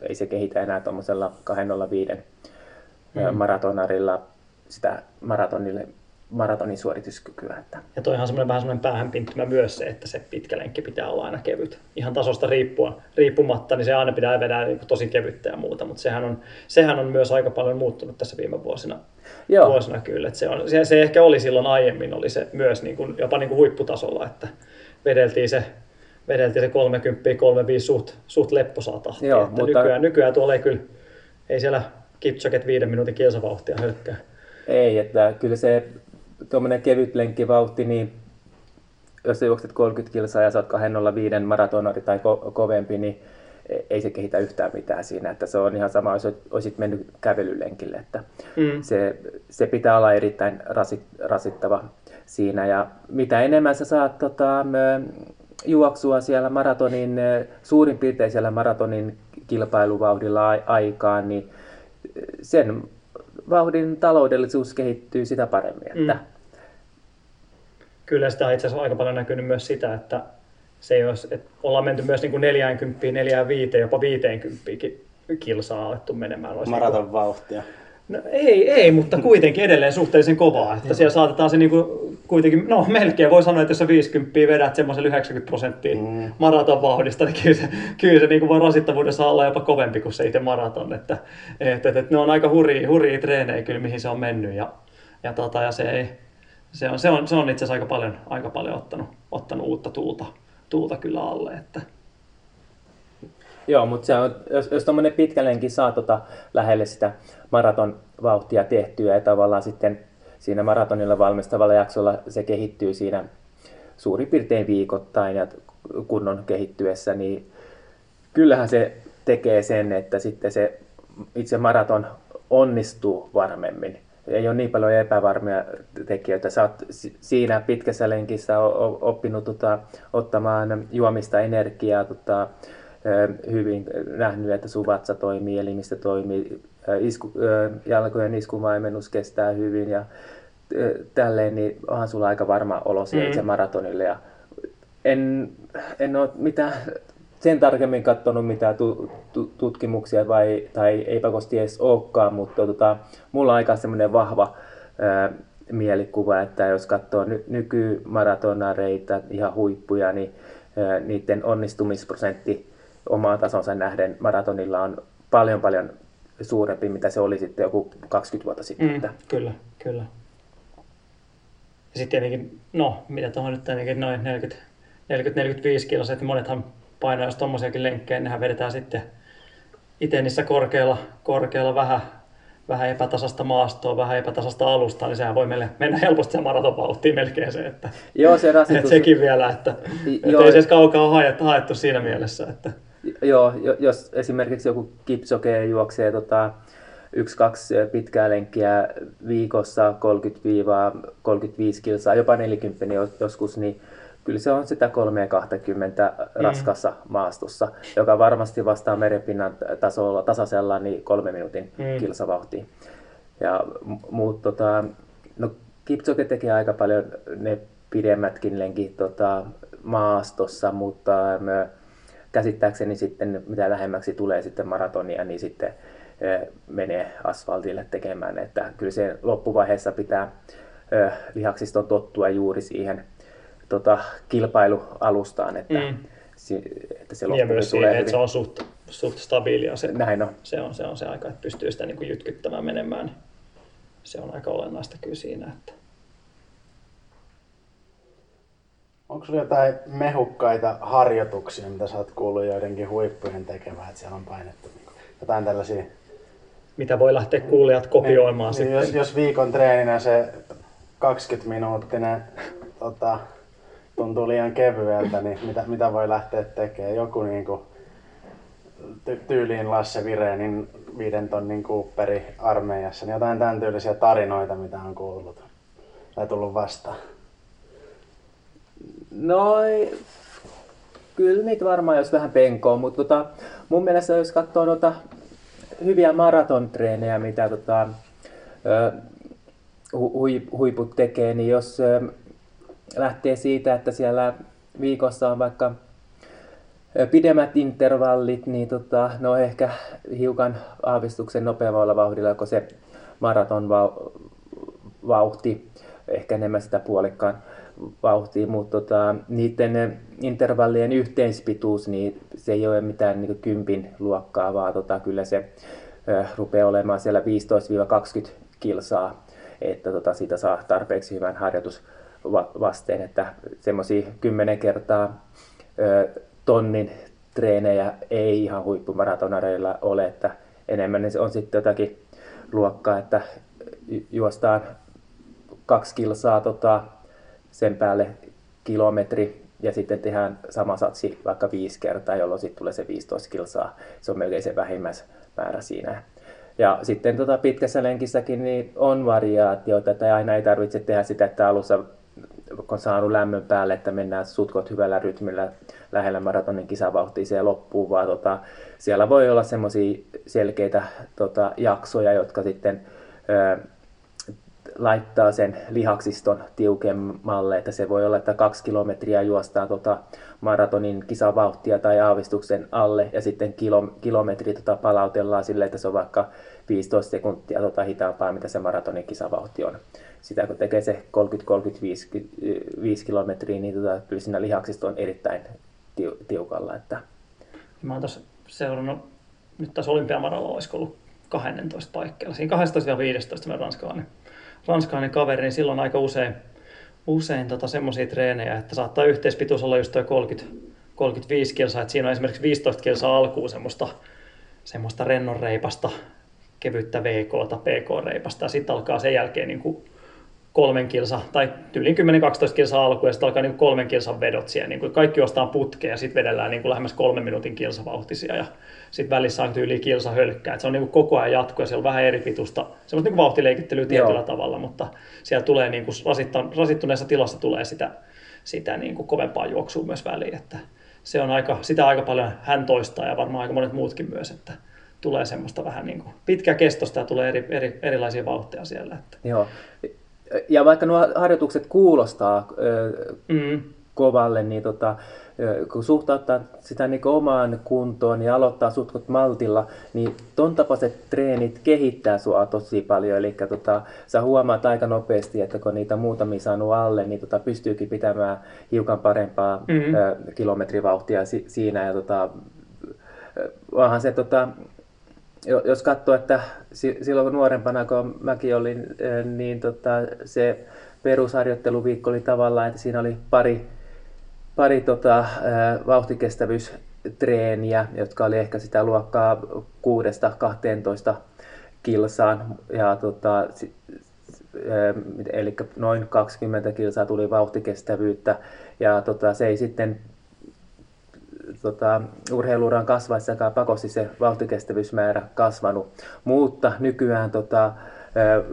ei se kehitä enää tuommoisella 205 mm. maratonarilla sitä maratonille maratonin suorituskykyä. Että. Ja toi on semmoinen vähän semmoinen päähänpinttymä myös se, että se pitkä lenkki pitää olla aina kevyt. Ihan tasosta riippua, riippumatta, niin se aina pitää vedää niin tosi kevyttä ja muuta, mutta sehän on, sehän on myös aika paljon muuttunut tässä viime vuosina. Joo. vuosina kyllä. Että se, on, se, se, ehkä oli silloin aiemmin, oli se myös niin kuin, jopa niin kuin huipputasolla, että vedeltiin se vedeltiin se 30 35 suht, suht lepposaa tahtia. Joo, mutta... nykyään, nykyään tuolla ei kyllä, ei siellä Kipchoget viiden minuutin kielsavauhtia hölkkää. Ei, että kyllä se tuommoinen kevyt lenkkivauhti, niin jos sä juokset 30 kilsaa ja sä oot 205 maratonari tai ko- kovempi, niin e- ei se kehitä yhtään mitään siinä. Että se on ihan sama, jos olisit mennyt kävelylenkille. Että mm. se, se, pitää olla erittäin rasit, rasittava siinä. Ja mitä enemmän sä saat tota, juoksua siellä maratonin, suurin piirtein siellä maratonin kilpailuvauhdilla aikaan, niin sen vauhdin taloudellisuus kehittyy sitä paremmin. Että... Mm. Kyllä sitä on itse asiassa aika paljon näkynyt myös sitä, että se ei olisi, että ollaan menty myös niin kuin 40, 45, jopa 50 kilsaa alettu menemään. Maraton niin kuin... vauhtia. No, ei, ei, mutta kuitenkin edelleen suhteellisen kovaa. Että siellä saatetaan se niinku, kuitenkin, no melkein voi sanoa, että jos sä 50 vedät semmoisen 90 prosenttia mm. maraton vauhdista, niin kyllä se, kyllä se niinku voi rasittavuudessa olla jopa kovempi kuin se itse maraton. Että, et, et, et ne on aika hurjia, hurjia treenejä kyllä, mihin se on mennyt. Ja, ja, tota, ja se, ei, se, on, se, on, se on itse asiassa aika paljon, aika paljon ottanut, ottanut uutta tuulta, tuulta kyllä alle. Että, Joo, mutta se on, jos, jos tuommoinen pitkä lenki saa tota lähelle sitä maraton vauhtia tehtyä ja tavallaan sitten siinä maratonilla valmistavalla jaksolla se kehittyy siinä suurin piirtein viikoittain ja kunnon kehittyessä, niin kyllähän se tekee sen, että sitten se itse maraton onnistuu varmemmin. Ei ole niin paljon epävarmia tekijöitä. Sä oot siinä pitkässä lenkissä oppinut tota, ottamaan juomista energiaa, tota, hyvin nähnyt, että sun vatsa toimii, elimistö toimii, isku, jalkojen iskumaimennus kestää hyvin ja tälleen, niin onhan sulla aika varma olo siihen mm. itse maratonille. Ja en, en ole mitään sen tarkemmin katsonut mitään tu, tu, tutkimuksia vai, tai eipä kosti edes olekaan, mutta tota, mulla on aika semmoinen vahva ää, mielikuva, että jos katsoo ny, nykymaratonaareita, ihan huippuja, niin ää, niiden onnistumisprosentti omaan tasonsa nähden maratonilla on paljon paljon suurempi, mitä se oli sitten joku 20 vuotta sitten. Mm, kyllä, kyllä. Ja sitten tietenkin, no, mitä tuohon nyt tietenkin noin 40, 40-45 kiloa, että monethan painaa, jos tuommoisiakin lenkkejä, nehän vedetään sitten itse niissä korkealla, korkealla vähän, vähän epätasasta maastoa, vähän epätasasta alusta, niin sehän voi meille mennä helposti maratonvauhtiin melkein se, että, Joo, se rasitus... että sekin vielä, että, että ei se edes kaukaa haettu, haettu siinä mielessä. Että... Joo, jos esimerkiksi joku Kipsoke juoksee tota, yksi, kaksi pitkää lenkkiä viikossa 30-35 kilsaa, jopa 40 joskus, niin kyllä se on sitä 320 mm. raskassa maastossa, joka varmasti vastaa merenpinnan tasolla tasaisella niin kolme minuutin mm. kilsavauhtiin. Ja muut, tota, no Kipchoge tekee aika paljon ne pidemmätkin lenkit tota, maastossa, mutta mä, käsittääkseni sitten mitä lähemmäksi tulee sitten maratonia, niin sitten menee asfaltille tekemään. Että kyllä se loppuvaiheessa pitää lihaksiston tottua juuri siihen tota, kilpailualustaan, että, mm. si, että se ja myös tulee siihen, että se on suht, suht stabiilia se, Näin on. Se, on, se on se aika, että pystyy sitä niin kuin jytkyttämään menemään. Se on aika olennaista kyllä siinä. Että... Onko sulla jotain mehukkaita harjoituksia, mitä sä oot kuullut joidenkin huippujen tekevää, että siellä on painettu niin jotain tällaisia mitä voi lähteä kuulijat kopioimaan niin, sitten. Niin jos, jos viikon treeninä se 20-minuuttinen tota, tuntuu liian kevyeltä, niin mitä, mitä voi lähteä tekemään? Joku niin kuin, ty- tyyliin Lasse Virenin viiden tonnin Cooperi armeijassa, niin jotain tämän tyylisiä tarinoita, mitä on kuullut tai tullut vastaan. No, kyllä niitä varmaan jos vähän penkoon, mutta tota, mun mielestä jos katsoo noita hyviä maratontreenejä, mitä tota, hu- hui- huiput tekee, niin jos lähtee siitä, että siellä viikossa on vaikka pidemmät intervallit, niin tota, no ehkä hiukan aavistuksen nopeammalla vauhdilla kuin se maraton vau- vauhti, ehkä enemmän sitä puolikkaan vauhtia, mutta tota, niiden eh, intervallien yhteispituus, niin se ei ole mitään niin kympin luokkaa, vaan tota, kyllä se äh, rupeaa olemaan siellä 15-20 kilsaa, että tota, siitä saa tarpeeksi hyvän harjoitusvasteen, että semmoisia 10 kertaa äh, tonnin treenejä ei ihan huippumaratonareilla ole, että enemmän niin se on sitten jotakin luokkaa, että ju- juostaan kaksi kilsaa tota, sen päälle kilometri ja sitten tehdään sama satsi vaikka viisi kertaa, jolloin sitten tulee se 15 kilsaa. Se on melkein se vähimmäismäärä siinä. Ja sitten tota pitkässä lenkissäkin niin on variaatioita, että aina ei tarvitse tehdä sitä, että alussa on saanut lämmön päälle, että mennään sutkot hyvällä rytmillä lähellä maratonin kisavauhtia siihen loppuun, vaan tota, siellä voi olla semmoisia selkeitä tota, jaksoja, jotka sitten ö, laittaa sen lihaksiston tiukemmalle, että se voi olla, että kaksi kilometriä juostaa tota maratonin kisavauhtia tai aavistuksen alle ja sitten kilo, kilometri tota palautellaan sille, että se on vaikka 15 sekuntia tota hitaampaa, mitä se maratonin kisavauhti on. Sitä kun tekee se 30-35 kilometriä, niin tota, kyllä siinä lihaksisto on erittäin tiu- tiukalla. Että Mä oon tuossa seurannut, nyt tässä olympiamaralla olisiko ollut 12 paikkeilla. Siinä 12-15 meidän ranskalainen, ranskalainen kaveri, niin silloin aika usein, usein tota semmoisia treenejä, että saattaa yhteispituus olla just toi 30, 35 kilsaa, että siinä on esimerkiksi 15 kilsaa alkuun semmoista, semmoista rennonreipasta, kevyttä VK- tai PK-reipasta, ja sitten alkaa sen jälkeen niin kuin kolmen kilsa tai tyyliin 10-12 kilsaa alkuun ja sitten alkaa niin kolmen kilsan vedot siellä. Niin kuin kaikki ostaa putkea ja sitten vedellään niin kuin lähemmäs kolmen minuutin kilsavauhtisia ja sitten välissä on tyyliin kilsa hölkkää. Et se on niin kuin koko ajan jatko ja siellä on vähän eri pitusta, semmoista niin vauhtileikittelyä tietyllä Joo. tavalla, mutta siellä tulee niin kuin rasittuneessa tilassa tulee sitä, sitä niin kuin kovempaa juoksua myös väliin, että se on aika, sitä aika paljon hän toistaa ja varmaan aika monet muutkin myös, että tulee semmoista vähän niin kuin pitkäkestosta ja tulee eri, eri, erilaisia vauhtia siellä. Että. Joo. Ja vaikka nuo harjoitukset kuulostaa Mm. kovalle, niin tota, kun suhtauttaa sitä niin omaan kuntoon ja aloittaa sutkot maltilla, niin ton tapaiset treenit kehittää sua tosi paljon. Eli tota, sä huomaat aika nopeasti, että kun niitä muutamia saanut alle, niin tota, pystyykin pitämään hiukan parempaa Mhm. ö, kilometrivauhtia si- siinä. Ja tota, onhan se tota, jos katsoo, että si- silloin nuorempana, kun mäkin olin, niin tota, se perusharjoitteluviikko oli tavallaan, että siinä oli pari, pari tota, vauhtikestävyystreeniä, jotka oli ehkä sitä luokkaa 6-12 kilsaan. Ja tota, eli noin 20 kilsaa tuli vauhtikestävyyttä. Ja tota, se ei sitten tota, urheiluuran kasvaessakaan pakosti se vauhtikestävyysmäärä kasvanut. Mutta nykyään tota,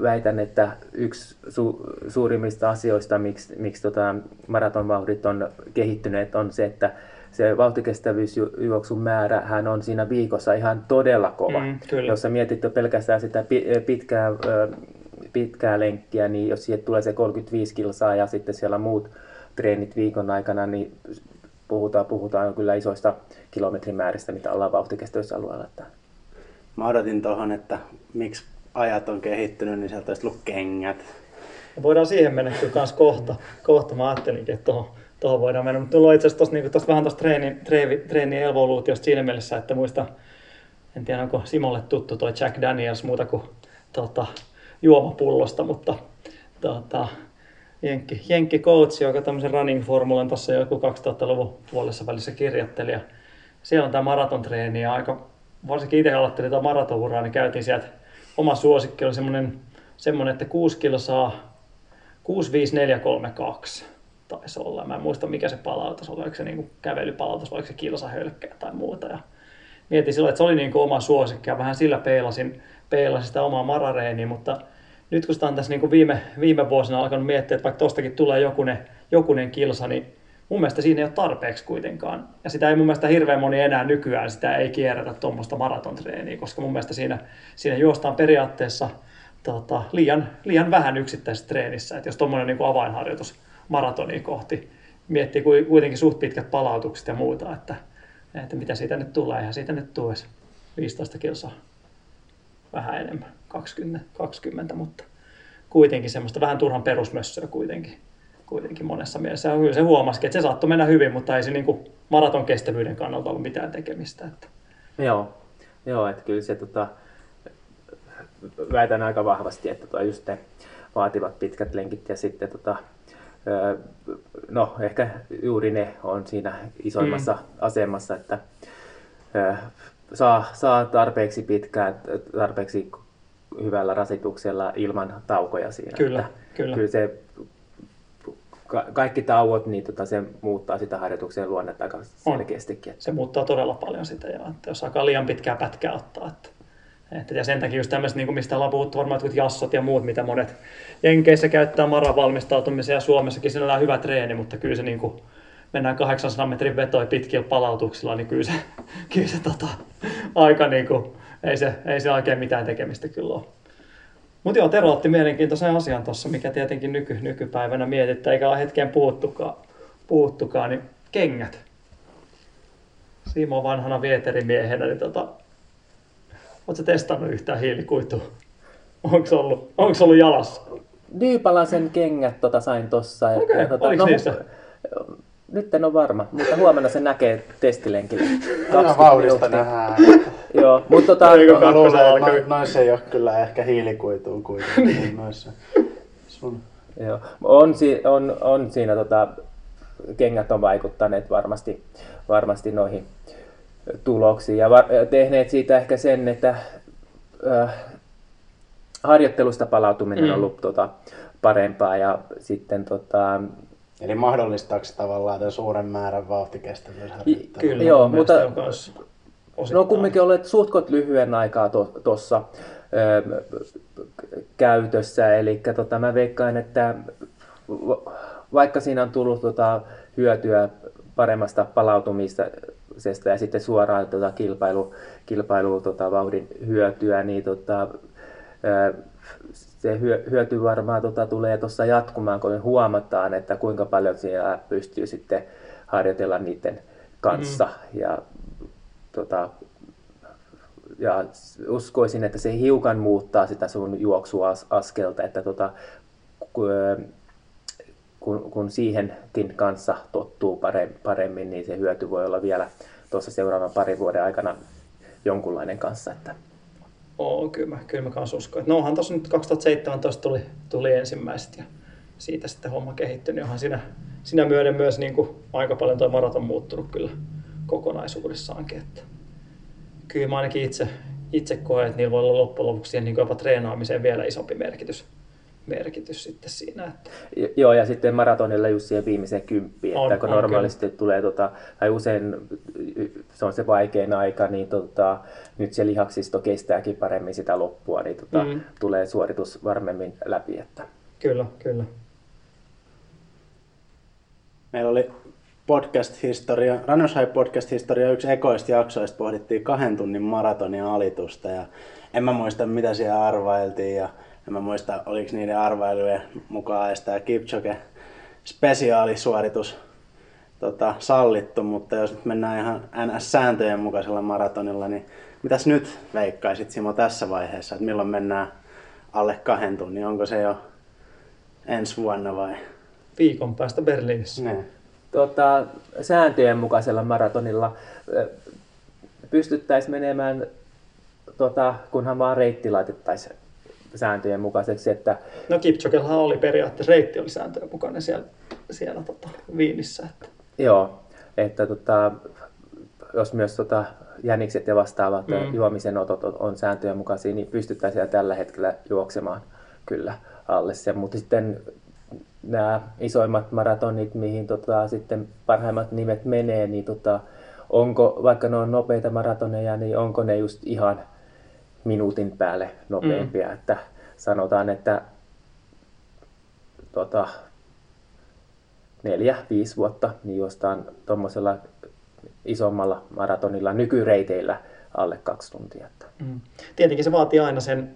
väitän, että yksi su- suurimmista asioista, miksi, miksi tota maratonvauhdit on kehittyneet, on se, että se vauhtikestävyysjuoksun määrä hän on siinä viikossa ihan todella kova. Mm, kyllä. Jos sä mietit jo pelkästään sitä pi- pitkää, pitkää lenkkiä, niin jos siihen tulee se 35 kilsaa ja sitten siellä muut treenit viikon aikana, niin puhutaan, puhutaan kyllä isoista kilometrimääristä, mitä ollaan vauhtikestävyysalueella. Että Mä odotin tuohon, että miksi ajat on kehittynyt, niin sieltä olisi tullut kengät. Ja voidaan siihen mennä kyllä kans kohta. kohta. Mä ajattelinkin, että tuohon, tuohon voidaan mennä. Mutta tullaan itse asiassa tosta, niin tosta, vähän tuosta treeni, treeni, treeni evoluutiosta siinä mielessä, että muista, en tiedä onko Simolle tuttu toi Jack Daniels muuta kuin tota, juomapullosta, mutta tota, Jenkki, Jenkki Coach, joka tämmöisen running-formulan tuossa joku 2000-luvun puolessa välissä kirjoitteli. Ja siellä on tämä maratontreeni ja aika, varsinkin itse aloittelin tätä maratonuraa, niin käytiin sieltä, oma suosikki oli semmoinen, semmoinen että 6 kilsaa 65432. taisi olla. Mä en muista mikä se palautus oli, oliko se niin kävelypalautus vai oliko se kilsahölkkä tai muuta. Ja mietin silloin, että se oli niin oma suosikki ja vähän sillä peilasin, peilasin sitä omaa marareeniä, mutta nyt kun sitä on tässä niin kuin viime, viime vuosina alkanut miettiä, että vaikka tostakin tulee jokunen, jokunen kilsa, niin mun mielestä siinä ei ole tarpeeksi kuitenkaan. Ja sitä ei mun mielestä hirveän moni enää nykyään, sitä ei kierrätä tuommoista maratontreeniä, koska mun mielestä siinä, siinä juostaan periaatteessa tota, liian, liian vähän yksittäisessä treenissä. Että jos tuommoinen niin avainharjoitus maratonia kohti miettii kuitenkin suht pitkät palautukset ja muuta, että, että mitä siitä nyt tulee. Eihän siitä nyt tule 15 kilsaa vähän enemmän, 20, 20 mutta kuitenkin semmoista vähän turhan perusmössöä kuitenkin kuitenkin monessa mielessä. Ja kyllä se huomasikin, että se saattoi mennä hyvin, mutta ei se niin kuin maraton kestävyyden kannalta ollut mitään tekemistä. Että. Joo, Joo että kyllä se tota, väitän aika vahvasti, että tota, just ne vaativat pitkät lenkit ja sitten tota, no ehkä juuri ne on siinä isoimmassa mm. asemassa, että saa, saa tarpeeksi pitkää, tarpeeksi hyvällä rasituksella ilman taukoja siinä. Kyllä, että kyllä. kyllä se ka- kaikki tauot, niin tota, se muuttaa sitä harjoituksen luonnetta aika selkeästikin. Se muuttaa todella paljon sitä, ja että jos alkaa liian pitkää pätkää ottaa. Että, että, ja sen takia just tämmöiset, niin kuin mistä ollaan puhuttu varmaan jotkut jassot ja muut, mitä monet Jenkeissä käyttää maran valmistautumiseen ja Suomessakin on hyvä treeni, mutta kyllä se niin kuin, mennään 800 metrin vetoja pitkillä palautuksilla, niin kyllä se, kyllä se tota, aika niin kuin, ei se, ei se oikein mitään tekemistä kyllä ole. Mutta joo, Tero otti mielenkiintoisen asian tuossa, mikä tietenkin nyky, nykypäivänä mietittää, eikä ole hetkeen puhuttukaan, puhuttukaan niin kengät. Simo vanhana vieterimiehenä, niin tota, Oletko testannut yhtään hiilikuitua? Onko ollut, onko ollut jalassa? Dyypalasen kengät tota sain tossa. Okei, okay, tota, no, niissä? Nyt en ole varma, mutta huomenna se näkee testilenkillä. Aina vauhdista nähdään. Joo, mutta tota... Mä luulen, että noissa ei ole kyllä ehkä hiilikuitua kuitenkin noissa. Sun. Joo, on, on, on siinä tota, kengät on vaikuttaneet varmasti, varmasti noihin tuloksiin ja var- tehneet siitä ehkä sen, että äh, harjoittelusta palautuminen mm. on ollut tota, parempaa ja sitten tota, Eli mahdollistaako se tavallaan tämän suuren määrän vauhtikestävyysharjoittelua? Kyllä, joo, mutta no kumminkin olet suhtkot lyhyen aikaa tuossa to, käytössä, eli tota, mä veikkaan, että vaikka siinä on tullut tota, hyötyä paremmasta palautumisesta ja sitten suoraan tota, kilpailu, kilpailu tota, vauhdin hyötyä, niin tota, se hyöty varmaan tota, tulee tuossa jatkumaan, kun me huomataan, että kuinka paljon siellä pystyy sitten harjoitella niiden kanssa. Mm. Ja, tota, ja uskoisin, että se hiukan muuttaa sitä sun juoksuaskelta, että tota, kun, kun siihenkin kanssa tottuu paremmin, niin se hyöty voi olla vielä tuossa seuraavan parin vuoden aikana jonkunlainen kanssa. Että Oo, kyllä kyllä mä kanssa uskon. Että no onhan tuossa nyt 2017 tuli, tuli ensimmäiset ja siitä sitten homma kehittynyt. Onhan siinä, siinä myöden myös niin kuin aika paljon tuo maraton muuttunut kyllä kokonaisuudessaankin. Että kyllä mä ainakin itse, itse koen, että niillä voi olla loppujen lopuksi niin jopa treenaamiseen vielä isompi merkitys merkitys sitten siinä. Että... Joo, ja sitten maratonilla just siihen viimeiseen kymppiin, on, että kun on, normaalisti kyllä. tulee, tota, tai usein se on se vaikein aika, niin tota, nyt se lihaksisto kestääkin paremmin sitä loppua, niin tota, mm. tulee suoritus varmemmin läpi. Että... Kyllä, kyllä. Meillä oli podcast-historia, Runners High podcast-historia yksi ekoista jaksoista pohdittiin kahden tunnin maratonin alitusta ja en mä muista mitä siellä arvailtiin ja en mä muista, oliko niiden arvailujen mukaan edes tämä Kipchoge spesiaalisuoritus tota, sallittu, mutta jos nyt mennään ihan NS-sääntöjen mukaisella maratonilla, niin mitäs nyt veikkaisit Simo tässä vaiheessa, että milloin mennään alle kahden tunnin, onko se jo ensi vuonna vai? Viikon päästä Berliinissä. Ne. Tota, sääntöjen mukaisella maratonilla pystyttäisiin menemään, tota, kunhan vaan reitti laitettaisiin sääntöjen mukaiseksi. Että... No Kipchogellahan oli periaatteessa, reitti oli sääntöjen mukainen siellä, siellä tota, Viinissä. Että... Joo, että tota, jos myös tota, jänikset ja vastaavat mm. juomisen otot on sääntöjen mukaisia, niin pystytään siellä tällä hetkellä juoksemaan kyllä alle sen. Mutta sitten nämä isoimmat maratonit, mihin tota, sitten parhaimmat nimet menee, niin tota, onko, vaikka ne on nopeita maratoneja, niin onko ne just ihan minuutin päälle nopeampia, mm. että sanotaan, että tota, neljä, viisi vuotta, niin jostain tuommoisella isommalla maratonilla nykyreiteillä alle kaksi tuntia. Mm. Tietenkin se vaatii aina sen,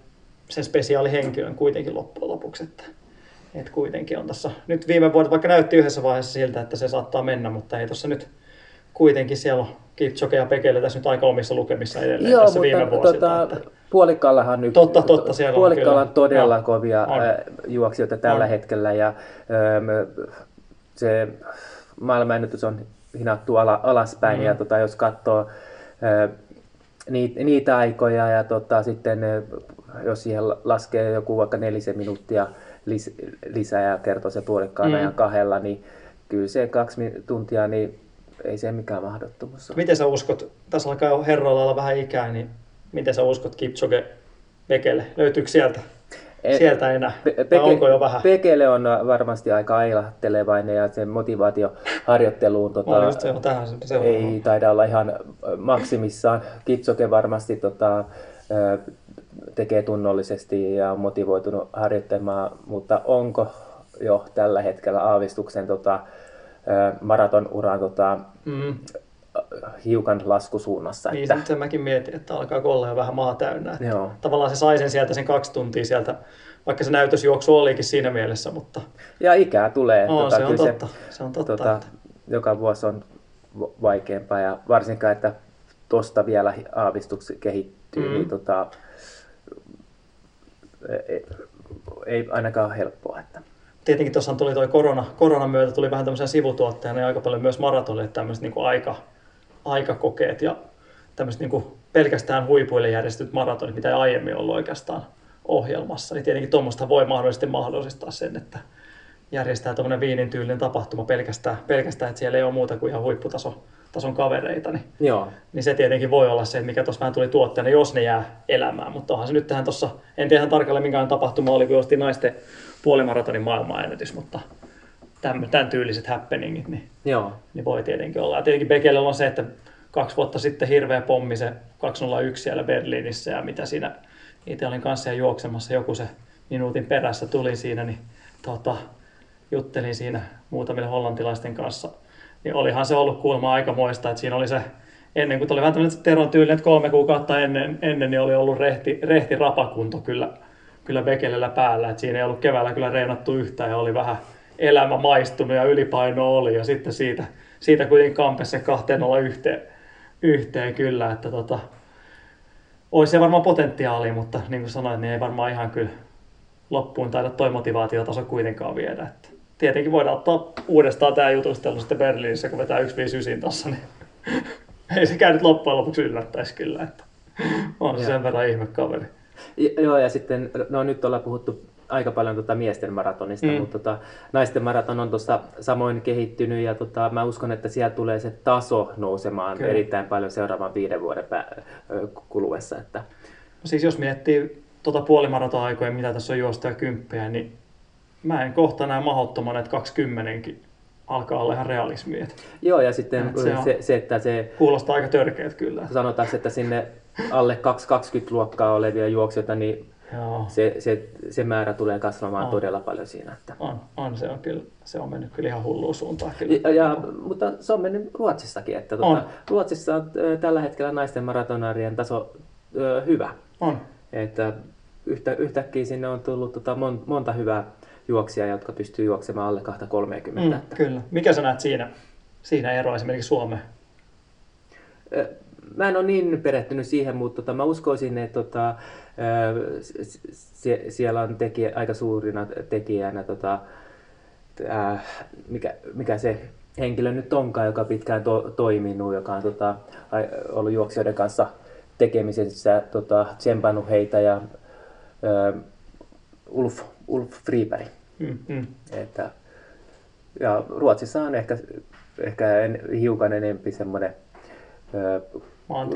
sen spesiaalihenkilön kuitenkin loppujen lopuksi, että, että kuitenkin on tässä, nyt viime vuodet vaikka näytti yhdessä vaiheessa siltä, että se saattaa mennä, mutta ei tuossa nyt kuitenkin siellä on Kipchoge ja Pekele tässä nyt aika omissa lukemissa edelleen Joo, tässä mutta viime vuosilta. tota, että... Puolikkaallahan nyt, Totta, totta, siellä on puolikkaalla on todella Joo, kovia on. juoksijoita tällä On. hetkellä ja äm, se maailmanennätys on hinattu ala, alaspäin Mm. ja tota, jos katsoo niitä, niitä aikoja ja tota, sitten jos siihen la- laskee joku vaikka nelisen minuuttia lis, lisää ja kertoo se puolikkaan Mm. ajan kahdella, niin kyllä se kaksi tuntia, niin ei se mikään mahdottomuus ole. Miten sä uskot, tässä alkaa jo herroilla olla vähän ikää, niin miten sä uskot Kipchoge Bekele? Löytyykö sieltä? E- sieltä enää? Pe- Vai onko jo vähän? Pekele on varmasti aika ailahtelevainen ja se motivaatio harjoitteluun Mä olin tota, se tähän se- ei taida olla ihan maksimissaan. Kitsoke varmasti tota, tekee tunnollisesti ja on motivoitunut harjoittamaan, mutta onko jo tällä hetkellä aavistuksen tota, maraton uran tota, Mm. Hiukan laskusuunnassa. Niin, että, sen, sen mäkin mietin, että alkaa olla jo vähän maa täynnä. Että Joo. Tavallaan se sai sen sieltä sen kaksi tuntia sieltä, vaikka se näytösjuoksu olikin siinä mielessä, mutta ja ikää tulee. on, se on totta. Se on totta. tota, että, joka vuosi on va- vaikeampaa ja varsinkaan, että tosta vielä aavistukset kehittyy, Mm. niin tota, ei, ei ainakaan ole helppoa. Että. tietenkin tuossa tuli toi korona, koronan myötä tuli vähän tämmöisen sivutuotteena ja aika paljon myös maratonille tämmöiset niin aika, aikakokeet ja tämmöiset niin pelkästään huipuille järjestetyt maratonit, mitä ei aiemmin ollut oikeastaan ohjelmassa, niin tietenkin tuommoista voi mahdollisesti mahdollistaa sen, että järjestää tuommoinen viinin tyylinen tapahtuma pelkästään, pelkästään, että siellä ei ole muuta kuin ihan huipputason tason kavereita, niin Joo, niin se tietenkin voi olla se, mikä tuossa vähän tuli tuotteena, jos ne jää elämään. Mutta onhan se nyt tähän tuossa, en tiedä ihan tarkalleen minkälainen tapahtuma oli, kun ostin naisten puolimaratonin maailmanennätys, mutta tämän, tämän tyyliset happeningit, niin, joo, niin voi tietenkin olla. Ja tietenkin Bekele on se, että kaksi vuotta sitten hirveä pommi se 201 siellä Berliinissä ja mitä siinä, itse olin kanssa ja juoksemassa joku se minuutin perässä tuli siinä, niin tota, juttelin siinä muutamille hollantilaisten kanssa. Niin olihan se ollut kuulemma aikamoista, että siinä oli se, ennen kuin tuli vähän tämmöinen Teron tyylinen, että kolme kuukautta ennen, ennen niin oli ollut rehti, rehti rapakunto kyllä, kyllä Bekelellä päällä. että siinä ei ollut keväällä kyllä reenattu yhtään ja oli vähän elämä maistunut ja ylipaino oli ja sitten siitä, siitä kuitenkin kampesi se kahteen olla yhteen, yhteen kyllä, että tota, olisi se varmaan potentiaali, mutta niin kuin sanoin, niin ei varmaan ihan kyllä loppuun taida toi motivaatiotaso kuitenkaan viedä. Että tietenkin voidaan ottaa uudestaan tämä jutustelu sitten Berliinissä, kun vetää 159 tuossa, niin ei sekään nyt loppujen lopuksi yllättäisi kyllä, että on se sen verran ihme kaveri. Joo, ja sitten, no nyt ollaan puhuttu aika paljon tota miesten maratonista, Mm. mutta tota, naisten maraton on tuossa samoin kehittynyt ja tota, mä uskon, että siellä tulee se taso nousemaan Kyllä. Erittäin paljon seuraavan viiden vuoden pä- kuluessa. Että, No siis jos miettii tuota puolimaraton-aikoja, mitä tässä on juosta ja kymppejä, niin mä en kohta näe mahdottoman, että 20 alkaa olla ihan realismia. Että joo, ja sitten Et se se, on- se, se, että se kuulostaa aika törkeät kyllä. sanotaan, että sinne alle 220 luokkaa olevia juoksijoita, niin Joo, se, se, se määrä tulee kasvamaan On. todella paljon siinä. Että. on, on, se on kyllä, se on mennyt kyllä ihan hulluun suuntaan kyllä. Ja, ja, mutta se on mennyt Ruotsissakin, että On. tuota, Ruotsissa on ö, tällä hetkellä naisten maratonarien taso ö, hyvä. On. Että yhtä, yhtäkkiä sinne on tullut tota mon, monta hyvää juoksijaa, jotka pystyy juoksemaan alle 230. Mm, Että, kyllä. Mikä sä näet siinä, siinä eroa esimerkiksi Suomeen? Mä en ole niin perehtynyt siihen, mutta tota, mä uskoisin, että tota, ö, s- s- siellä on tekijä, aika suurina tekijänä, tota, äh, mikä, mikä se henkilö nyt onkaan, joka pitkään to, toiminut, joka on tota, ollut juoksijoiden kanssa tekemisissä, tota, tsempannut heitä ja ö, Ulf, Ulf Friberg. Mm, mm. Että, ja Ruotsissa on ehkä, ehkä en, hiukan enempi semmoinen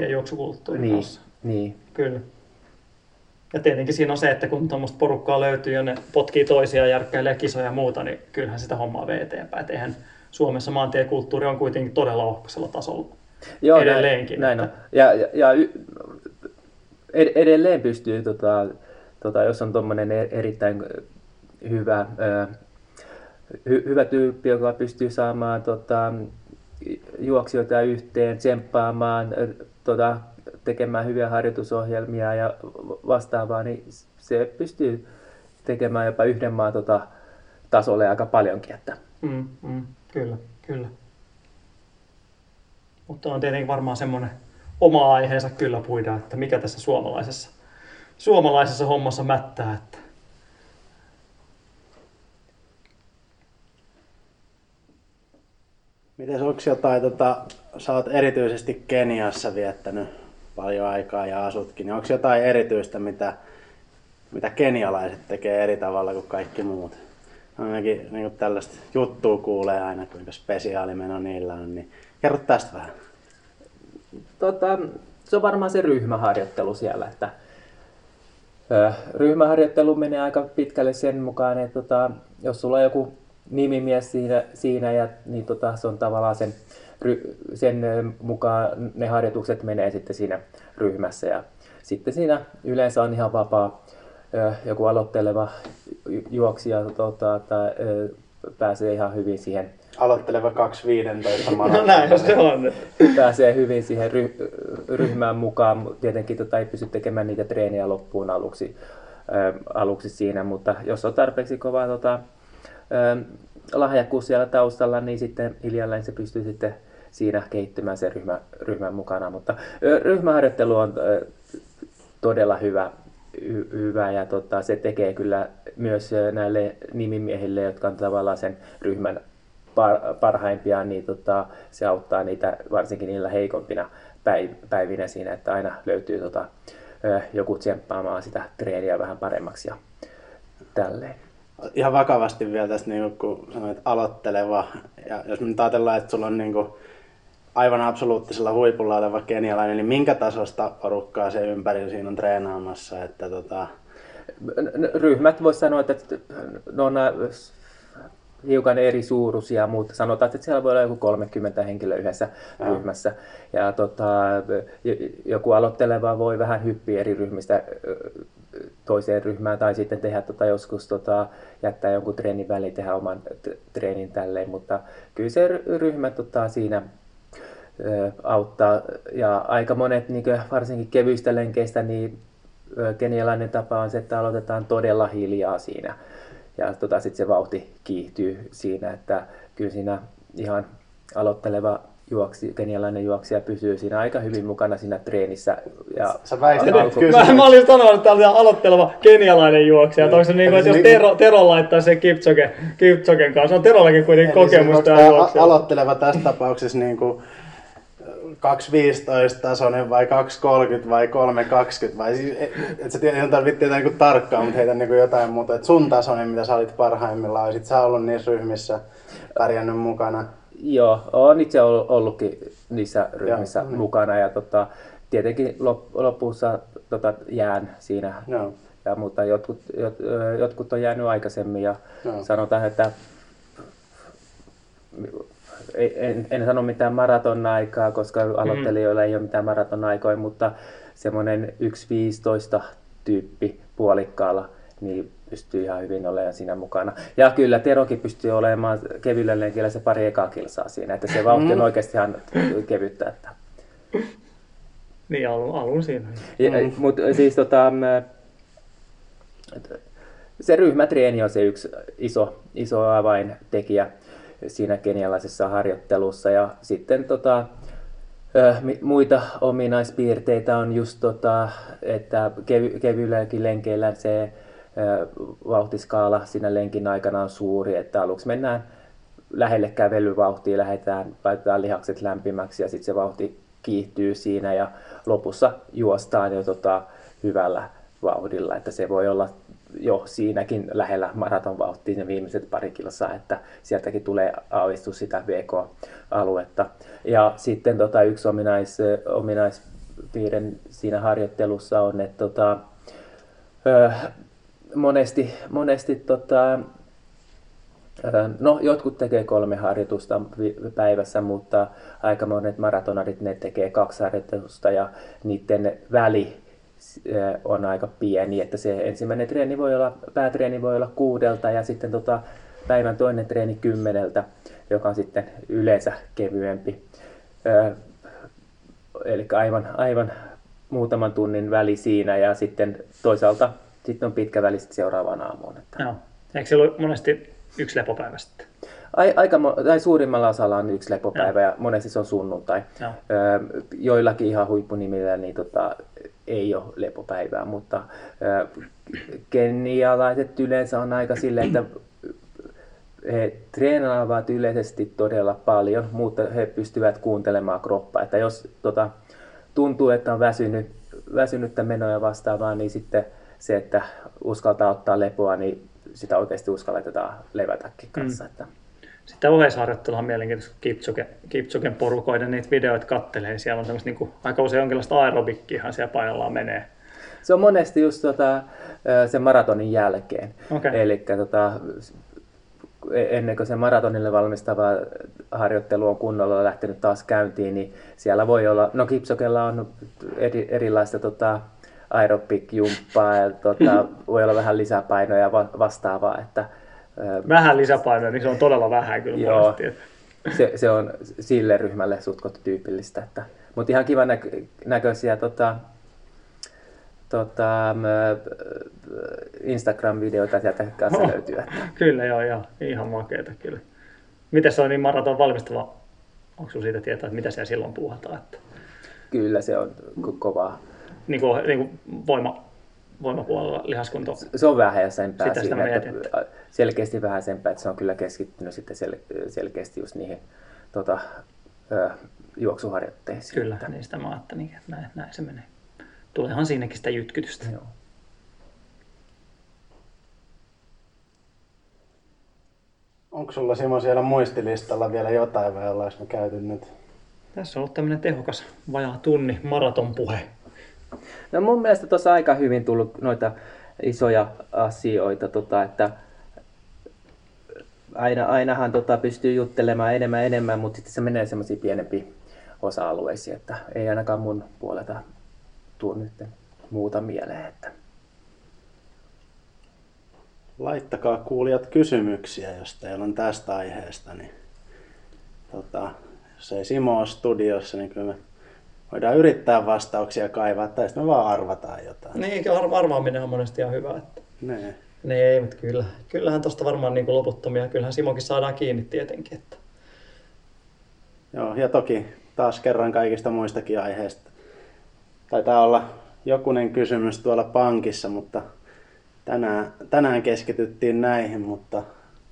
juoksukulttuuri niin, kanssa. niin. Kyllä. ja tietenkin siinä on se, että kun tuommoista porukkaa löytyy ja ne potkii toisia, järkkäilee kisoja ja muuta, niin kyllähän sitä hommaa vie eteenpäin. Et eihän Suomessa maantiekulttuuri on kuitenkin todella ohkaisella tasolla Joo, edelleenkin. Näin, näin on. Ja, ja, ja y- ed- edelleen pystyy, tota, tota, jos on tuommoinen erittäin hyvä, ö, hy, hyvä tyyppi, joka pystyy saamaan tota, juoksijoita yhteen, tsemppaamaan, ö, tota, tekemään hyviä harjoitusohjelmia ja vastaavaa, niin se pystyy tekemään jopa yhden maan tota, tasolle aika paljonkin. Että. Mm, mm, kyllä, kyllä. Mutta on tietenkin varmaan semmoinen oma aiheensa kyllä puida, että mikä tässä suomalaisessa, suomalaisessa hommassa mättää. Että Miten onko jotain, tota, sä oot erityisesti Keniassa viettänyt paljon aikaa ja asutkin, niin onko jotain erityistä, mitä, mitä kenialaiset tekee eri tavalla kuin kaikki muut? Ainakin niin tällaista juttua kuulee aina, kuinka spesiaalimeno niillä on, niin kerro tästä vähän. Tota, se on varmaan se ryhmäharjoittelu siellä, että ryhmäharjoittelu menee aika pitkälle sen mukaan, että tota, jos sulla on joku nimimies siinä, siinä ja, niin tota, se on tavallaan sen, ry, sen mukaan ne harjoitukset menee sitten siinä ryhmässä ja sitten siinä yleensä on ihan vapaa joku aloitteleva juoksija tota, tai, pääsee ihan hyvin siihen Aloitteleva 2.15 no näin se on. pääsee hyvin siihen ry- ryhmään mukaan. Tietenkin tota ei pysty tekemään niitä treeniä loppuun aluksi, ä, aluksi siinä, mutta jos on tarpeeksi kova tota, lahjakkuus siellä taustalla, niin sitten hiljalleen se pystyy sitten siinä kehittymään sen ryhmä, ryhmän mukana. Mutta ryhmäharjoittelu on todella hyvä, hy, hyvä ja tota, se tekee kyllä myös näille nimimiehille, jotka on tavallaan sen ryhmän par, parhaimpia, niin tota, se auttaa niitä varsinkin niillä heikompina päivinä siinä, että aina löytyy tota, joku tsemppaamaan sitä treeniä vähän paremmaksi ja tälleen. Ihan vakavasti vielä tästä, niin kun sanoit aloitteleva, ja jos me nyt ajatellaan, että sulla on niin kuin aivan absoluuttisella huipulla oleva kenialainen, niin minkä tasosta porukkaa se ympärillä siinä on treenaamassa? Että tota... Ryhmät voisi sanoa, että no, on hiukan eri suuruisia, mutta sanotaan, että siellä voi olla joku 30 henkilöä yhdessä ja. ryhmässä. Ja tota, joku aloitteleva voi vähän hyppiä eri ryhmistä toiseen ryhmään tai sitten tehdä tota joskus tota, jättää jonkun treenin väliin, tehdä oman treenin tälleen, mutta kyllä se ryhmä tota, siinä auttaa. Ja aika monet, niin varsinkin kevyistä lenkeistä, niin kenialainen tapa on se, että aloitetaan todella hiljaa siinä ja tota, sitten se vauhti kiihtyy siinä, että kyllä siinä ihan aloitteleva juoksi, kenialainen juoksija pysyy siinä aika hyvin mukana siinä treenissä. Ja Sä väistät alku... kyllä. Mä, mä olin sanonut, että tämä on aloitteleva kenialainen juoksija. Niin. Onko se niin kuin, että jos Tero, Tero laittaa sen Kipchoge, Kipchogen kanssa, on Terollakin kuitenkin kokemusta. Se, aloitteleva tässä tapauksessa niin kuin 2.15 tasoinen vai 2.30 vai 3.20 vai siis, et, et sä tiedä, tarvitse tietää niin tarkkaan, mutta heitä niin jotain muuta. Et sun tasoinen, mitä sä olit parhaimmillaan, olisit sä ollut niissä ryhmissä pärjännyt mukana? Joo, olen itse ollutkin niissä ryhmissä Joo, niin. mukana ja tota, tietenkin lopussa tota, jään siinä. Joo. Ja, mutta jotkut, jot, jotkut on jäänyt aikaisemmin ja Joo. sanotaan, että en, en sano mitään maraton-aikaa, koska aloittelijoilla ei ole mitään maraton-aikoja, mutta semmoinen 1.15 tyyppi puolikkaalla, niin pystyy ihan hyvin olemaan siinä mukana. Ja kyllä Terokin pystyy olemaan kevyillä lenkillä se pari ekaa kilsaa siinä, että se vauhti on mm. oikeasti ihan kevyttä. Että. Niin, alun, alun siinä. mm. Mutta siis tota, se ryhmätreeni on se yksi iso, iso avaintekijä siinä kenialaisessa harjoittelussa. Ja sitten tota, muita ominaispiirteitä on just tota, että kevy, kevyilläkin lenkeillä se vauhtiskaala siinä lenkin aikana on suuri, että aluksi mennään lähelle kävelyvauhtia, lähdetään, laitetaan lihakset lämpimäksi ja sitten se vauhti kiihtyy siinä ja lopussa juostaan jo tota, hyvällä vauhdilla, että se voi olla jo siinäkin lähellä maratonvauhtia ne viimeiset pari kilsaa, että sieltäkin tulee aavistus sitä VK-aluetta. Ja sitten tota, yksi ominais, ominaispiirre siinä harjoittelussa on, että tota, monesti, monesti tota, no, jotkut tekee kolme harjoitusta päivässä, mutta aika monet maratonarit ne tekee kaksi harjoitusta ja niiden väli on aika pieni, että se ensimmäinen treeni voi olla, päätreeni voi olla kuudelta ja sitten tota, päivän toinen treeni kymmeneltä, joka on sitten yleensä kevyempi. Eli aivan, aivan muutaman tunnin väli siinä ja sitten toisaalta sitten on pitkä väli sitten seuraavaan aamuun. Että Joo. Eikö siellä ole monesti yksi lepopäivä sitten? ai, aika, tai suurimmalla osalla on yksi lepopäivä ja monesti se on sunnuntai. Joo. Öö, joillakin ihan huippunimillä niin tota, ei ole lepopäivää, mutta öö, kenialaiset yleensä on aika silleen, että he treenaavat yleisesti todella paljon, mutta he pystyvät kuuntelemaan kroppaa. Että jos tota, tuntuu, että on väsynyt, väsynyttä menoja vastaavaa, niin sitten se, että uskaltaa ottaa lepoa, niin sitä oikeasti uskalletaan levätäkin kanssa. Mm. Että, Sitten oheisharjoittelu on mielenkiintoista, kun Kipchoge, Kipchogen porukoiden niitä videoita kattelee. Siellä on tämmöistä niin kuin, aika usein jonkinlaista aerobikkiahan siellä painollaan menee. se on monesti just tota, sen maratonin jälkeen. Okei. Eli tota, e- ennen kuin se maratonille valmistava harjoittelu on kunnolla lähtenyt taas käyntiin, niin siellä voi olla, no Kipsokella on eri, erilaista tota, aerobik-jumppaa ja tota, voi olla vähän lisäpainoja ja va- vastaavaa, että ö, Vähän lisäpainoja, niin se on todella vähän kyllä Joo. monesti. se, se on sille ryhmälle sutkot tyypillistä. Että, mutta ihan kivan näkö, näköisiä tota, tota, Instagram-videoita sieltä kanssa Oh. löytyy. Että, Kyllä joo, joo. Ihan makeeta kyllä. Miten se on niin maraton valmistava? Onko sinulla siitä tietää, että mitä siellä silloin puuhataan? Että, kyllä se on ko- kovaa. Niin kuin, niin kuin voima, voimapuolella lihaskunto. Se on vähäisempää Sitä sitä siinä, mä että selkeästi vähäisempää, että se on kyllä keskittynyt sitten sel- selkeästi just niihin tota, ö, juoksuharjoitteisiin. Kyllä, niin sitä mä ajattelin, että näin, näin se menee. Tuleehan siinäkin sitä jytkytystä. Joo. Onko sulla Simo siellä muistilistalla vielä jotain vai ollaanko me käyty nyt? Tässä on ollut tämmöinen tehokas vajaa tunni maratonpuhe. No mun mielestä tuossa aika hyvin tullut noita isoja asioita, tota, että aina, ainahan tota, pystyy juttelemaan enemmän enemmän, mutta sitten se menee semmoisiin pienempiin osa-alueisiin, että ei ainakaan mun puolelta tuu nyt muuta mieleen. Että. Laittakaa kuulijat kysymyksiä, jos teillä on tästä aiheesta. Niin, tota, jos ei Simo ole studiossa, niin kyllä me voidaan yrittää vastauksia kaivaa, tai sitten me vaan arvataan jotain. Niin, ar- arvaaminen on monesti ihan hyvä. Että... Nee. Niin ei, mutta kyllä. Kyllähän tuosta varmaan niin kuin loputtomia. Kyllähän Simokin saadaan kiinni tietenkin. Että... Joo, ja toki taas kerran kaikista muistakin aiheista. Taitaa olla jokunen kysymys tuolla pankissa, mutta tänään, tänään keskityttiin näihin, mutta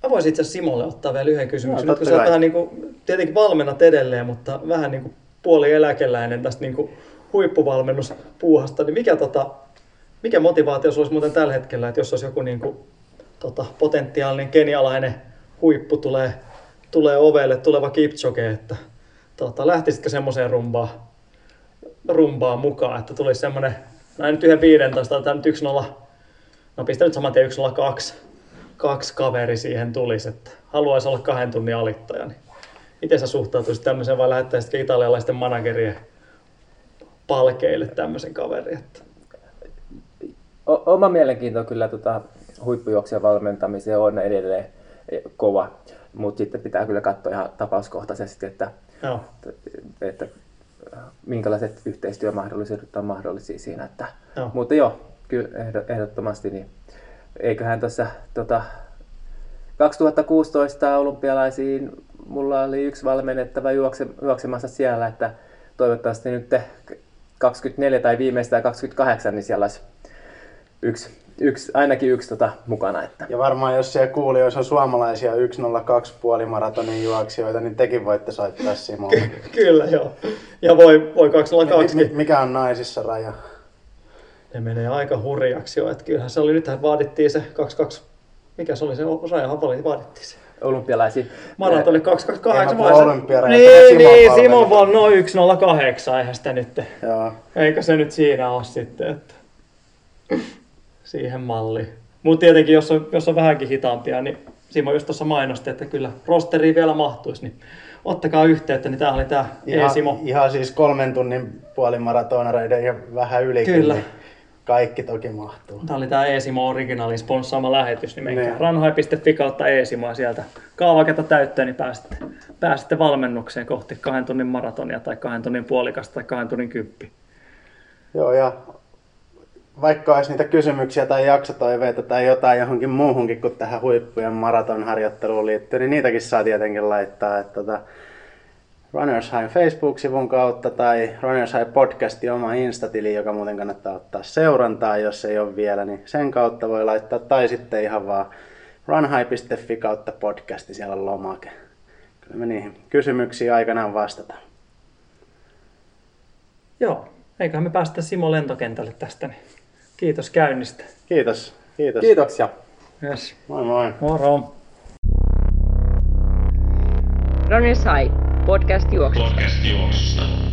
Mä voisin itse asiassa Simolle ottaa vielä yhden kysymyksen. No, Nyt kun sä oot vähän niin kuin, tietenkin valmennat edelleen, mutta vähän niin kuin puoli eläkeläinen tästä niin huippuvalmennuspuuhasta, niin mikä, tota, mikä motivaatio olisi muuten tällä hetkellä, että jos olisi joku niin kuin, tota, potentiaalinen kenialainen huippu tulee, tulee ovelle, tuleva Kipchoge, että tota, lähtisitkö semmoiseen rumbaan, rumbaan mukaan, että tulisi semmoinen, näin nyt yhden 15, tai nyt 1-0, no pistä nyt saman tien 1-0-2, kaksi kaveri siihen tulisi, että haluaisi olla kahden tunnin alittaja, niin miten sä suhtautuisit tämmöiseen vai lähettäisitkö italialaisten managerien palkeille tämmöisen kaverin? Että... O- oma mielenkiinto kyllä tota, huippujuoksijan valmentamiseen on edelleen kova, mutta sitten pitää kyllä katsoa ihan tapauskohtaisesti, että, Joo. että minkälaiset yhteistyömahdollisuudet on mahdollisia siinä. Että, Joo. Mutta joo, kyllä ehdo- ehdottomasti, niin eiköhän tuossa tota, 2016 olympialaisiin mulla oli yksi valmennettava juokse, juoksemassa siellä, että toivottavasti nyt 24 tai viimeistään 28, niin siellä olisi yksi, yksi, ainakin yksi tota, mukana. Että. ja varmaan jos siellä kuulijoissa on suomalaisia 102 puolimaratonin juoksijoita, niin tekin voitte soittaa Simolle. Kyllä, joo. Ja voi, voi 202 Mi- mi- mikä on naisissa raja? Ne menee aika hurjaksi jo, että kyllähän se oli, nythän vaadittiin se 22, mikä se oli se rajahan vaadittiin se. Olympialaisiin. 228 vai se- olympiaraja, Niin, Simon niin. Simon vaan no 108, eihän sitä nyt. Joo. Eikö se nyt siinä ole sitten, että siihen malliin. Mutta tietenkin, jos on, jos on vähänkin hitaampia, niin Simo just tuossa mainosti, että kyllä rosteriin vielä mahtuisi, niin ottakaa yhteyttä, niin tämä oli tämä Ihan, E-Simo. ihan siis kolmen tunnin puolimaratonareiden ja vähän ylikin. Kyllä. Niin kaikki toki mahtuu. Tämä oli tämä Eesimo Originalin sponssaama lähetys, niin menkää Niin. ranhai.fi kautta Eesimoa sieltä kaavaketta täyttöön, niin pääsette, pääsette valmennukseen kohti kahden tunnin maratonia tai kahden tunnin puolikasta tai kahden tunnin kyppi. Joo, ja vaikka olisi niitä kysymyksiä tai jaksotoiveita tai jotain johonkin muuhunkin kuin tähän huippujen maratonharjoitteluun liittyen, niin niitäkin saa tietenkin laittaa. Että tota, Runners High Facebook-sivun kautta tai Runners High podcastin oma Instatili, joka muuten kannattaa ottaa seurantaa, jos ei ole vielä, niin sen kautta voi laittaa. Tai sitten ihan vaan runhigh.fi kautta podcasti, siellä on lomake. Kyllä me niihin kysymyksiin aikanaan vastataan. Joo, eiköhän me päästä Simo lentokentälle tästä, niin kiitos käynnistä. Kiitos. Kiitos. Kiitoksia. Yes. Moi moi. Moro! Runners High, podcast juoksusta. Podcast juoksusta.